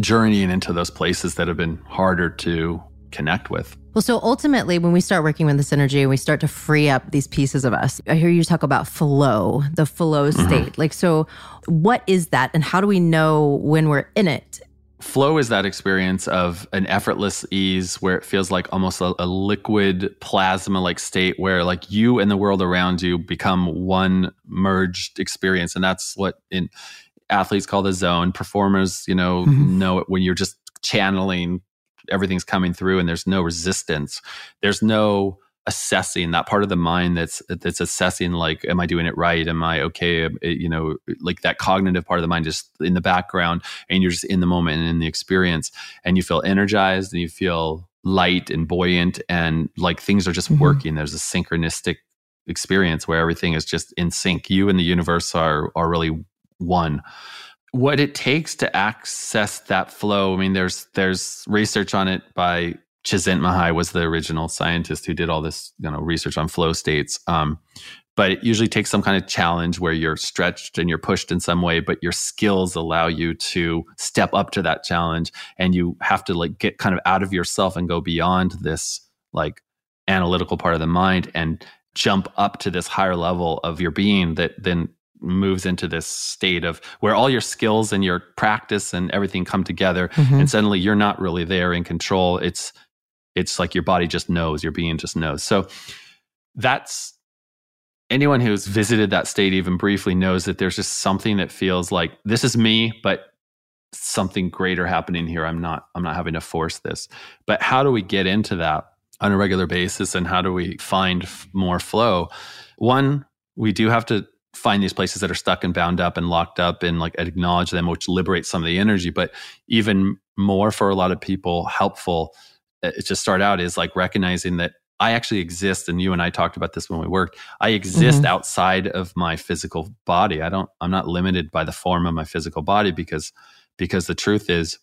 journeying into those places that have been harder to connect with. Well, so ultimately, when we start working with this energy and we start to free up these pieces of us, I hear you talk about flow, the flow mm-hmm. state. Like, so what is that? And how do we know when we're in it? Flow is that experience of an effortless ease where it feels like almost a, a liquid plasma like state where like you and the world around you become one merged experience. And that's what in athletes call the zone. Performers, you know, mm-hmm. know it when you're just channeling everything's coming through and there's no resistance. There's no assessing that part of the mind that's that's assessing like am i doing it right? Am i okay? Eh, you know like that cognitive part of the mind just in the background and you're just in the moment and in the experience and you feel energized and you feel light and buoyant and like things are just mm-hmm. working. There's a synchronistic experience where everything is just in sync. You and the universe are are really one what it takes to access that flow. I mean there's there's research on it by Csikszentmihalyi was the original scientist who did all this you know research on flow states. Um, but it usually takes some kind of challenge where you're stretched and you're pushed in some way but your skills allow you to step up to that challenge and you have to like get kind of out of yourself and go beyond this like analytical part of the mind and jump up to this higher level of your being that then moves into this state of where all your skills and your practice and everything come together Mhm. and suddenly you're not really there in control it's it's like your body just knows your being just knows so that's anyone who's visited that state even briefly knows that there's just something that feels like this is me but something greater happening here i'm not i'm not having to force this but how do we get into that on a regular basis and how do we find f- more flow? One, we do have to find these places that are stuck and bound up and locked up and like acknowledge them, which liberates some of the energy. But even more for a lot of people, helpful uh, to start out is like recognizing that I actually exist. And you and I talked about this when we worked. I exist mm-hmm. outside of my physical body. I don't, I'm not limited by the form of my physical body because, because the truth is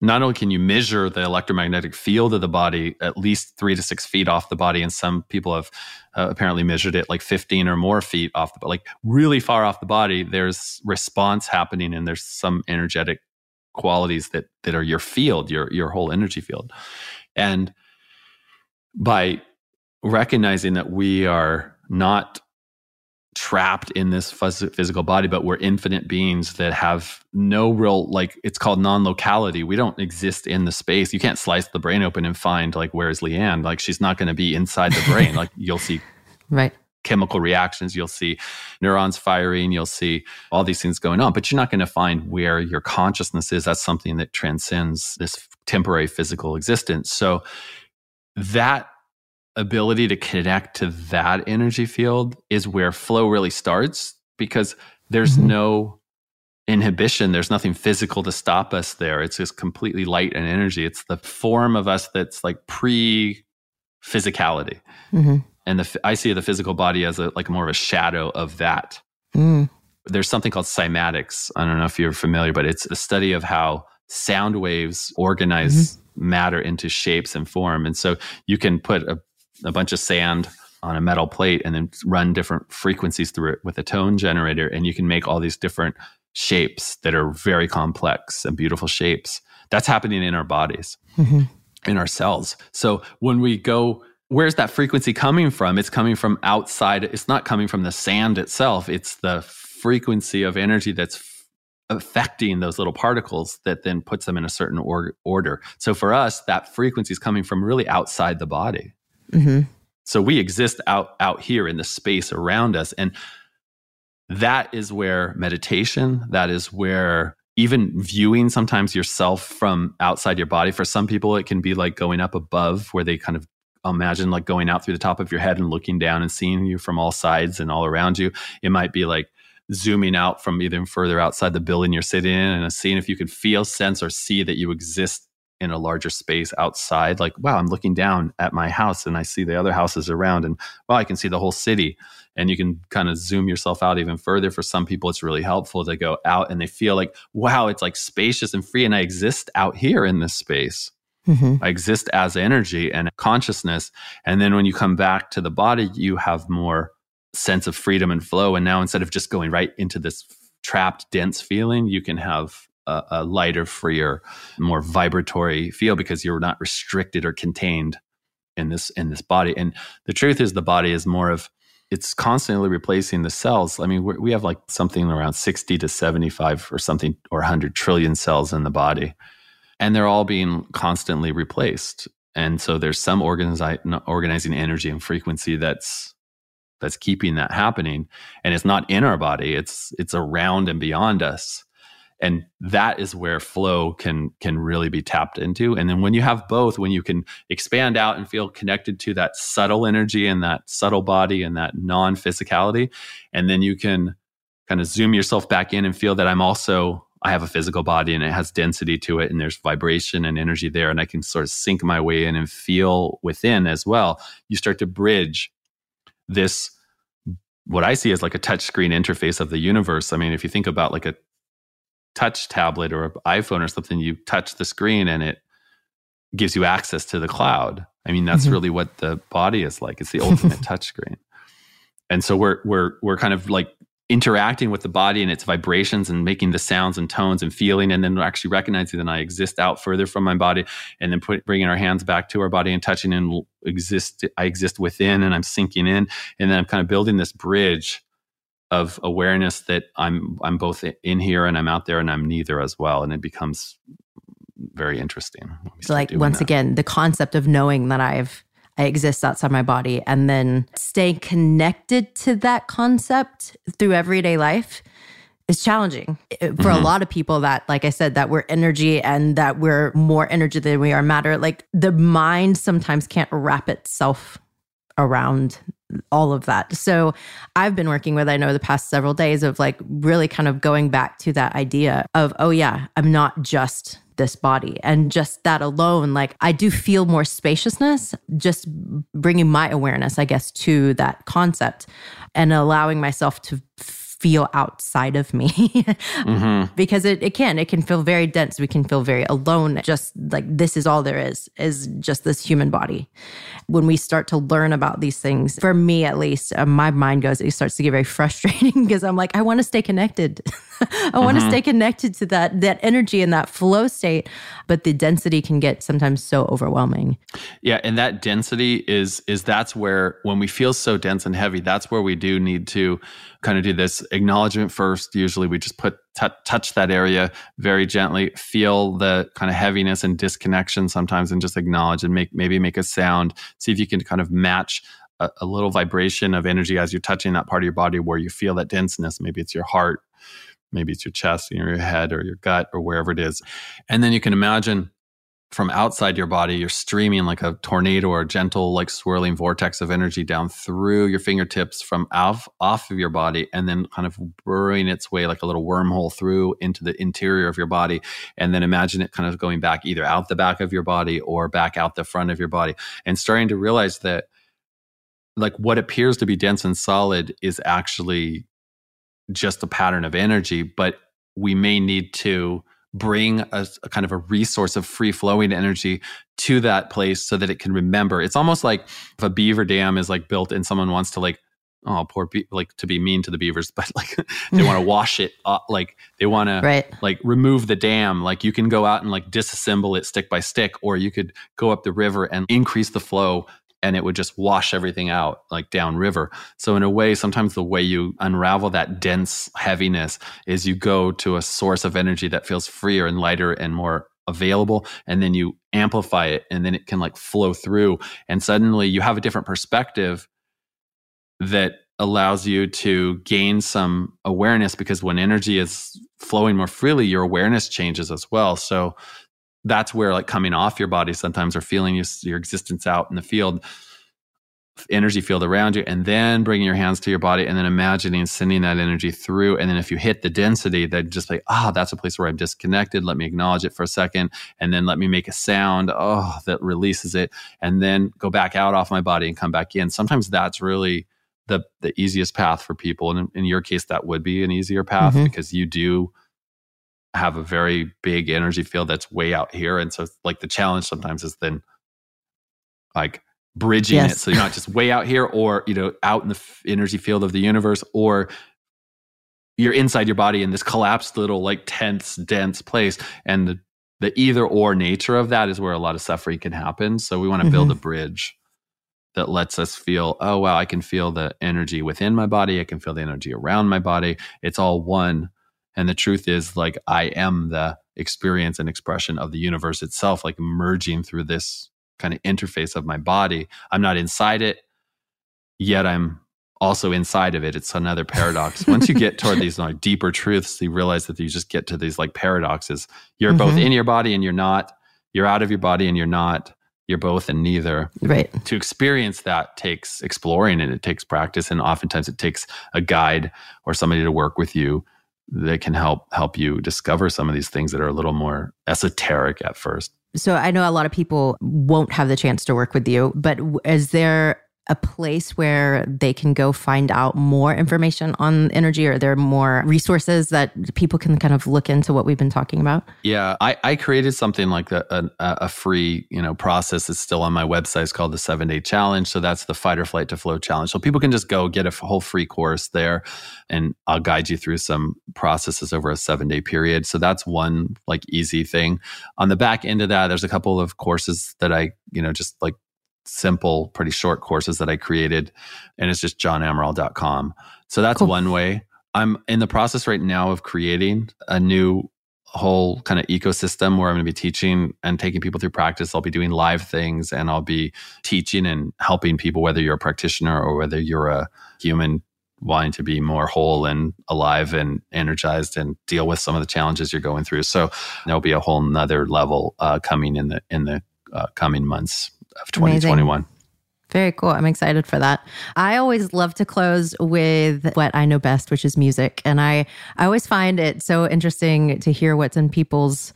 not only can you measure the electromagnetic field of the body at least three to six feet off the body, and some people have uh, apparently measured it like 15 or more feet off the body, like really far off the body, there's response happening and there's some energetic qualities that that are your field, your your whole energy field. And by recognizing that we are not trapped in this physical body, but we're infinite beings that have no real, like, it's called non locality. We don't exist in the space. You can't slice the brain open and find, like, where's LeAnn? Like, she's not going to be inside the brain. like, you'll see. Right. Chemical reactions, you'll see neurons firing, you'll see all these things going on, but you're not going to find where your consciousness is. That's something that transcends this temporary physical existence. So, that ability to connect to that energy field is where flow really starts because there's mm-hmm. no inhibition. There's nothing physical to stop us there. It's just completely light and energy. It's the form of us that's like pre physicality. Mm-hmm. And the, I see the physical body as a, like more of a shadow of that. Mm. There's something called cymatics. I don't know if you're familiar, but it's a study of how sound waves organize mm-hmm. matter into shapes and form. And so you can put a a bunch of sand on a metal plate and then run different frequencies through it with a tone generator. And you can make all these different shapes that are very complex and beautiful shapes. That's happening in our bodies mm-hmm. in our cells. So when we go where's that frequency coming from? It's coming from outside. It's not coming from the sand itself. It's the frequency of energy that's affecting those little particles that then puts them in a certain or- order. So for us that frequency is coming from really outside the body Mm-hmm. So we exist out out here in the space around us, and that is where meditation. That is where even viewing sometimes yourself from outside your body. For some people, it can be like going up above, where they kind of imagine like going out through the top of your head and looking down and seeing you from all sides and all around you. It might be like zooming out from even further outside the building you're sitting in and seeing if you can feel, sense, or see that you exist in a larger space outside like wow i'm looking down at my house and i see the other houses around and well i can see the whole city. And you can kind of zoom yourself out even further. For some people it's really helpful to go out and they feel like wow it's like spacious and free and i exist out here in this space. Mm-hmm. i exist as energy and consciousness. And then when you come back to the body you have more sense of freedom and flow. And now instead of just going right into this trapped dense feeling you can have a, a lighter, freer, more vibratory feel because you're not restricted or contained in this in this body. And the truth is, the body is more of it's constantly replacing the cells. I mean, we have like something around 60 to 75 or something or 100 trillion cells in the body, and they're all being constantly replaced. And so there's some organizi- organizing energy and frequency that's that's keeping that happening, and it's not in our body. It's it's around and beyond us and that is where flow can can really be tapped into and then when you have both when you can expand out and feel connected to that subtle energy and that subtle body and that non physicality and then you can kind of zoom yourself back in and feel that I'm also I have a physical body and it has density to it and there's vibration and energy there and I can sort of sink my way in and feel within as well you start to bridge this what I see as like a touch screen interface of the universe. I mean, if you think about like a touch tablet or iPhone or something, you touch the screen and it gives you access to the cloud. I mean, that's mm-hmm. really what the body is like. It's the ultimate touch screen. And so we're we're we're kind of like interacting with the body and its vibrations and making the sounds and tones and feeling and then actually recognizing that I exist out further from my body and then put, bringing our hands back to our body and touching and exist I exist within and I'm sinking in and then I'm kind of building this bridge of awareness that I'm I'm both in here and I'm out there and I'm neither as well, and it becomes very interesting. So like once that. again, the concept of knowing that I've I exist outside my body and then staying connected to that concept through everyday life is challenging for mm-hmm. a lot of people that like i said that we're energy and that we're more energy than we are matter like the mind sometimes can't wrap itself around all of that. So i've been working with i know the past several days of like really kind of going back to that idea of oh yeah i'm not just this body. And just that alone like i do feel more spaciousness just bringing my awareness i guess to that concept and allowing myself to feel outside of me. Mm-hmm. because it, it can it can feel very dense. We can feel very alone. Just like this is all there is is just this human body. When we start to learn about these things for me at least uh, my mind goes it starts to get very frustrating because i'm like i want to stay connected. I want to mm-hmm. stay connected to that that energy and that flow state. But the density can get sometimes so overwhelming. Yeah and that density is is that's where when we feel so dense and heavy that's where we do need to kind of do this acknowledgement first. Usually we just put t- touch that area very gently, feel the kind of heaviness and disconnection sometimes, and just acknowledge and make maybe make a sound. See if you can kind of match a, a little vibration of energy as you're touching that part of your body where you feel that denseness. Maybe it's your heart, maybe it's your chest, or your head, or your gut, or wherever it is. And then you can imagine from outside your body, you're streaming like a tornado or a gentle, like swirling vortex of energy down through your fingertips from off, off of your body and then kind of burrowing its way like a little wormhole through into the interior of your body. And then imagine it kind of going back either out the back of your body or back out the front of your body and starting to realize that like what appears to be dense and solid is actually just a pattern of energy, but we may need to bring a, a, kind of a resource of free flowing energy to that place so that it can remember. It's almost like if a beaver dam is like built and someone wants to like oh poor be- like to be mean to the beavers but like they want to wash it up, like they want right. to like remove the dam like you can go out and like disassemble it stick by stick or you could go up the river and increase the flow and it would just wash everything out like downriver. So in a way, sometimes the way you unravel that dense heaviness is you go to a source of energy that feels freer and lighter and more available and then you amplify it and then it can like flow through and suddenly you have a different perspective that allows you to gain some awareness because when energy is flowing more freely your awareness changes as well so that's where like coming off your body sometimes or feeling your, your existence out in the field energy field around you and then bringing your hands to your body and then imagining sending that energy through. And then if you hit the density then just like ah oh, that's a place where i'm disconnected. Let me acknowledge it for a second and then let me make a sound oh that releases it and then go back out off my body and come back in. Sometimes that's really the the easiest path for people and in, in your case that would be an easier path mm-hmm. because you do have a very big energy field that's way out here. And so, like, the challenge sometimes is then like bridging yes. it. So you're not just way out here or, you know, out in the f- energy field of the universe or you're inside your body in this collapsed little, like, tense, dense place. And the, the either or nature of that is where a lot of suffering can happen. So we want to mm-hmm. build a bridge that lets us feel, oh, wow, I can feel the energy within my body. I can feel the energy around my body. It's all one and the truth is, like, I am the experience and expression of the universe itself, like merging through this kind of interface of my body. I'm not inside it, yet I'm also inside of it. It's another paradox. Once you get toward these like deeper truths, you realize that you just get to these like paradoxes. You're mm-hmm. both in your body and you're not. You're out of your body and you're not. You're both and neither. Right. To experience that takes exploring and it takes practice. And oftentimes it takes a guide or somebody to work with you that can help help you discover some of these things that are a little more esoteric at first. So I know a lot of people won't have the chance to work with you, but is there a place where they can go find out more information on energy? Or there are more resources that people can kind of look into what we've been talking about? Yeah i, I created something like a, a, a free you know process that's still on my website. It's called the seven day challenge. So that's the fight or flight to flow challenge. So people can just go get a whole free course there and i'll guide you through some processes over a seven day period. So that's one like easy thing. On the back end of that there's a couple of courses that i you know just like simple, pretty short courses that I created. And it's just johnamaral.com. So that's cool. one way. I'm in the process right now of creating a new whole kind of ecosystem where I'm going to be teaching and taking people through practice. I'll be doing live things and I'll be teaching and helping people, whether you're a practitioner or whether you're a human wanting to be more whole and alive and energized and deal with some of the challenges you're going through. So there'll be a whole nother level uh, coming in the in the uh, coming months of 2021. Amazing. Very cool. I'm excited for that. I always love to close with what I know best, which is music. And I, I always find it so interesting to hear what's in people's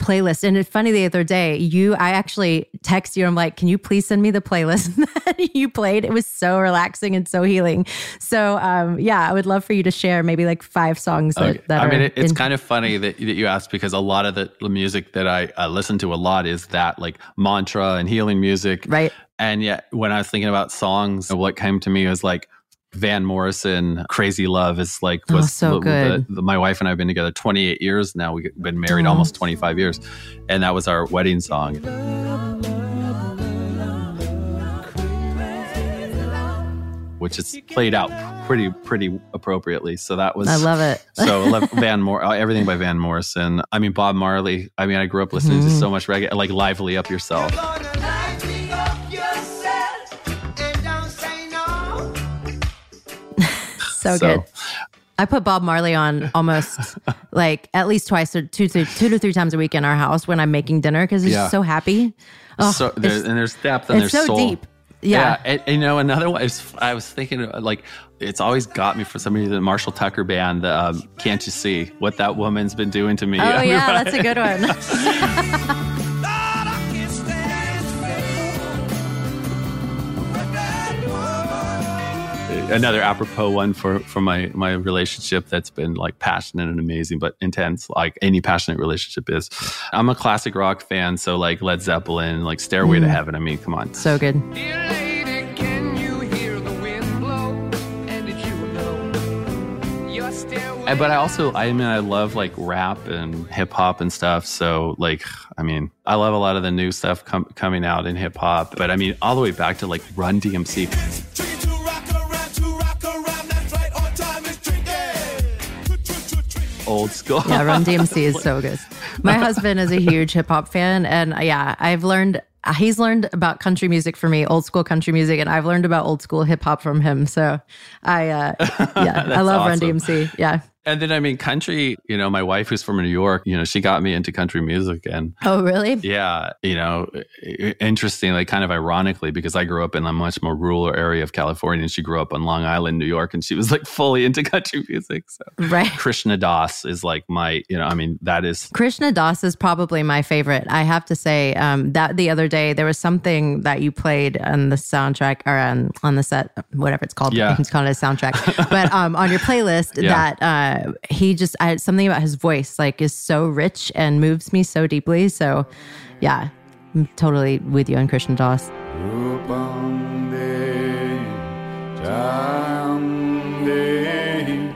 playlist. And it's funny the other day, you I actually text you. I'm like, can you please send me the playlist that you played? It was so relaxing and so healing. So um, yeah, I would love for you to share maybe like five songs that, okay. that I mean, it, it's in- kind of funny that, that you asked because a lot of the music that I uh, listen to a lot is that like mantra and healing music. Right. And yet, when I was thinking about songs, what came to me was like Van Morrison, "Crazy Love" is like was oh, so good. The, the, my wife and I have been together 28 years now. We've been married oh. almost 25 years, and that was our wedding song. Which is played out pretty pretty appropriately. So that was I love it. so love Van Mor uh, everything by Van Morrison. I mean Bob Marley. I mean I grew up listening mm-hmm. to so much reggae, like "Lively Up Yourself." So, so good. I put Bob Marley on almost like at least twice or two, two, two to three times a week in our house when I'm making dinner because he's yeah. so happy. Oh, so and there's depth and there's so soul. deep. Yeah. yeah and, and, you know, another one is I was thinking like it's always got me for some reason. The Marshall Tucker band, um, "Can't You See What That Woman's Been Doing to Me?" Oh yeah, that's a good one. Another apropos one for for my my relationship that's been like passionate and amazing but intense like any passionate relationship is i'm a classic rock fan so like led zeppelin like stairway mm. to heaven i mean come on so good but I also, I mean, I love like rap and hip hop and stuff. So, like, I mean, I love a lot of the new stuff com- coming out in hip hop. But I mean, all the way back to like Run DMC. Old school. yeah, Run DMC is so good. My husband is a huge hip hop fan, and yeah, I've learned he's learned about country music for me, old school country music, and I've learned about old school hip hop from him. So I, uh, yeah, I love awesome. Run DMC. Yeah. And then, I mean, country, you know, my wife who's from New York, you know, she got me into country music. And oh, really? Yeah. You know, interestingly, kind of ironically, because I grew up in a much more rural area of California and she grew up on Long Island, New York, and she was like fully into country music. So, right. Krishna Das is like my, you know, I mean, that is. Krishna Das is probably my favorite. I have to say um, that the other day, there was something that you played on the soundtrack or on, on the set, whatever it's called. Yeah. It's called a soundtrack. but um, on your playlist yeah. that, uh, Uh, he just I, something about his voice like is so rich and moves me so deeply. So, yeah, I'm totally with you on Krishna Das.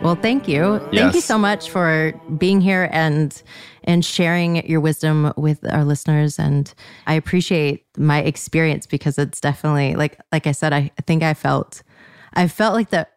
Well, thank you. Yes. Thank you so much for being here and and sharing your wisdom with our listeners. And I appreciate my experience because it's definitely like like I said, I, I think I felt I felt like the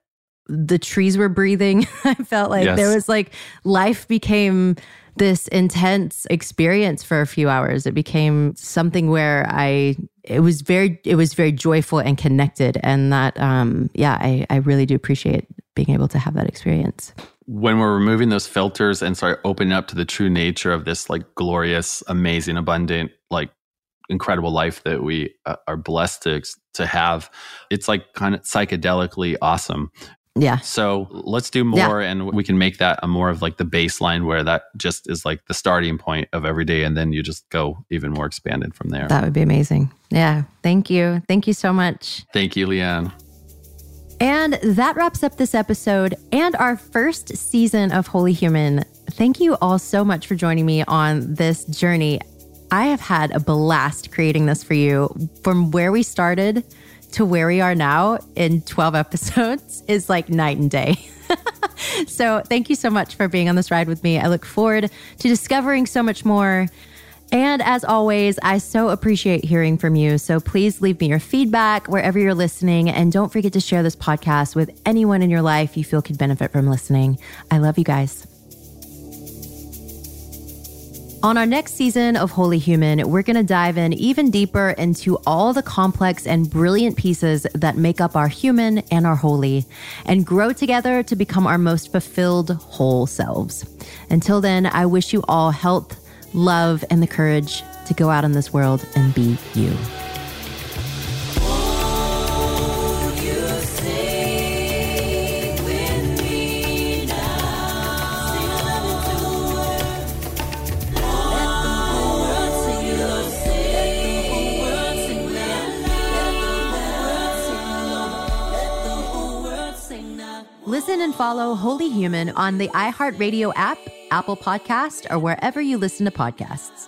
the trees were breathing. I felt like yes. there was like life became this intense experience for a few hours. It became something where I it was very it was very joyful and connected. And that um yeah, I, I really do appreciate being able to have that experience. When we're removing those filters and start opening up to the true nature of this like glorious, amazing, abundant, like incredible life that we uh, are blessed to to have it's like kind of psychedelically awesome yeah. So let's do more yeah. and we can make that a more of like the baseline where that just is like the starting point of every day and then you just go even more expanded from there. That would be amazing. Yeah. Thank you. Thank you so much. Thank you, LeAnn. And that wraps up this episode and our first season of Wholly Human. Thank you all so much for joining me on this journey. I have had a blast creating this for you from where we started to where we are now in 12 episodes is like night and day. so, thank you so much for being on this ride with me. I look forward to discovering so much more. And as always, I so appreciate hearing from you. So please leave me your feedback wherever you're listening. And don't forget to share this podcast with anyone in your life you feel could benefit from listening. I love you guys. On our next season of Wholly Human, we're going to dive in even deeper into all the complex and brilliant pieces that make up our human and our holy, and grow together to become our most fulfilled whole selves. Until then, I wish you all health, love, and the courage to go out in this world and be you. Follow Wholly Human on the iHeartRadio app, Apple Podcast, or wherever you listen to podcasts.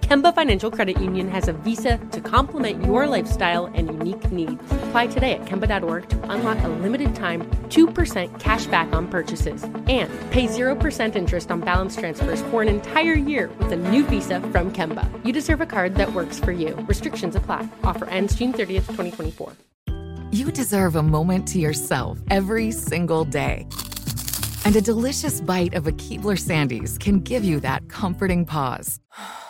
Kemba Financial Credit Union has a visa to complement your lifestyle and unique needs. Apply today at Kemba.org to unlock a limited time 2% cash back on purchases and pay 0% interest on balance transfers for an entire year with a new visa from Kemba. You deserve a card that works for you. Restrictions apply. Offer ends June 30th, 2024. You deserve a moment to yourself every single day. And a delicious bite of a Keebler Sandies can give you that comforting pause.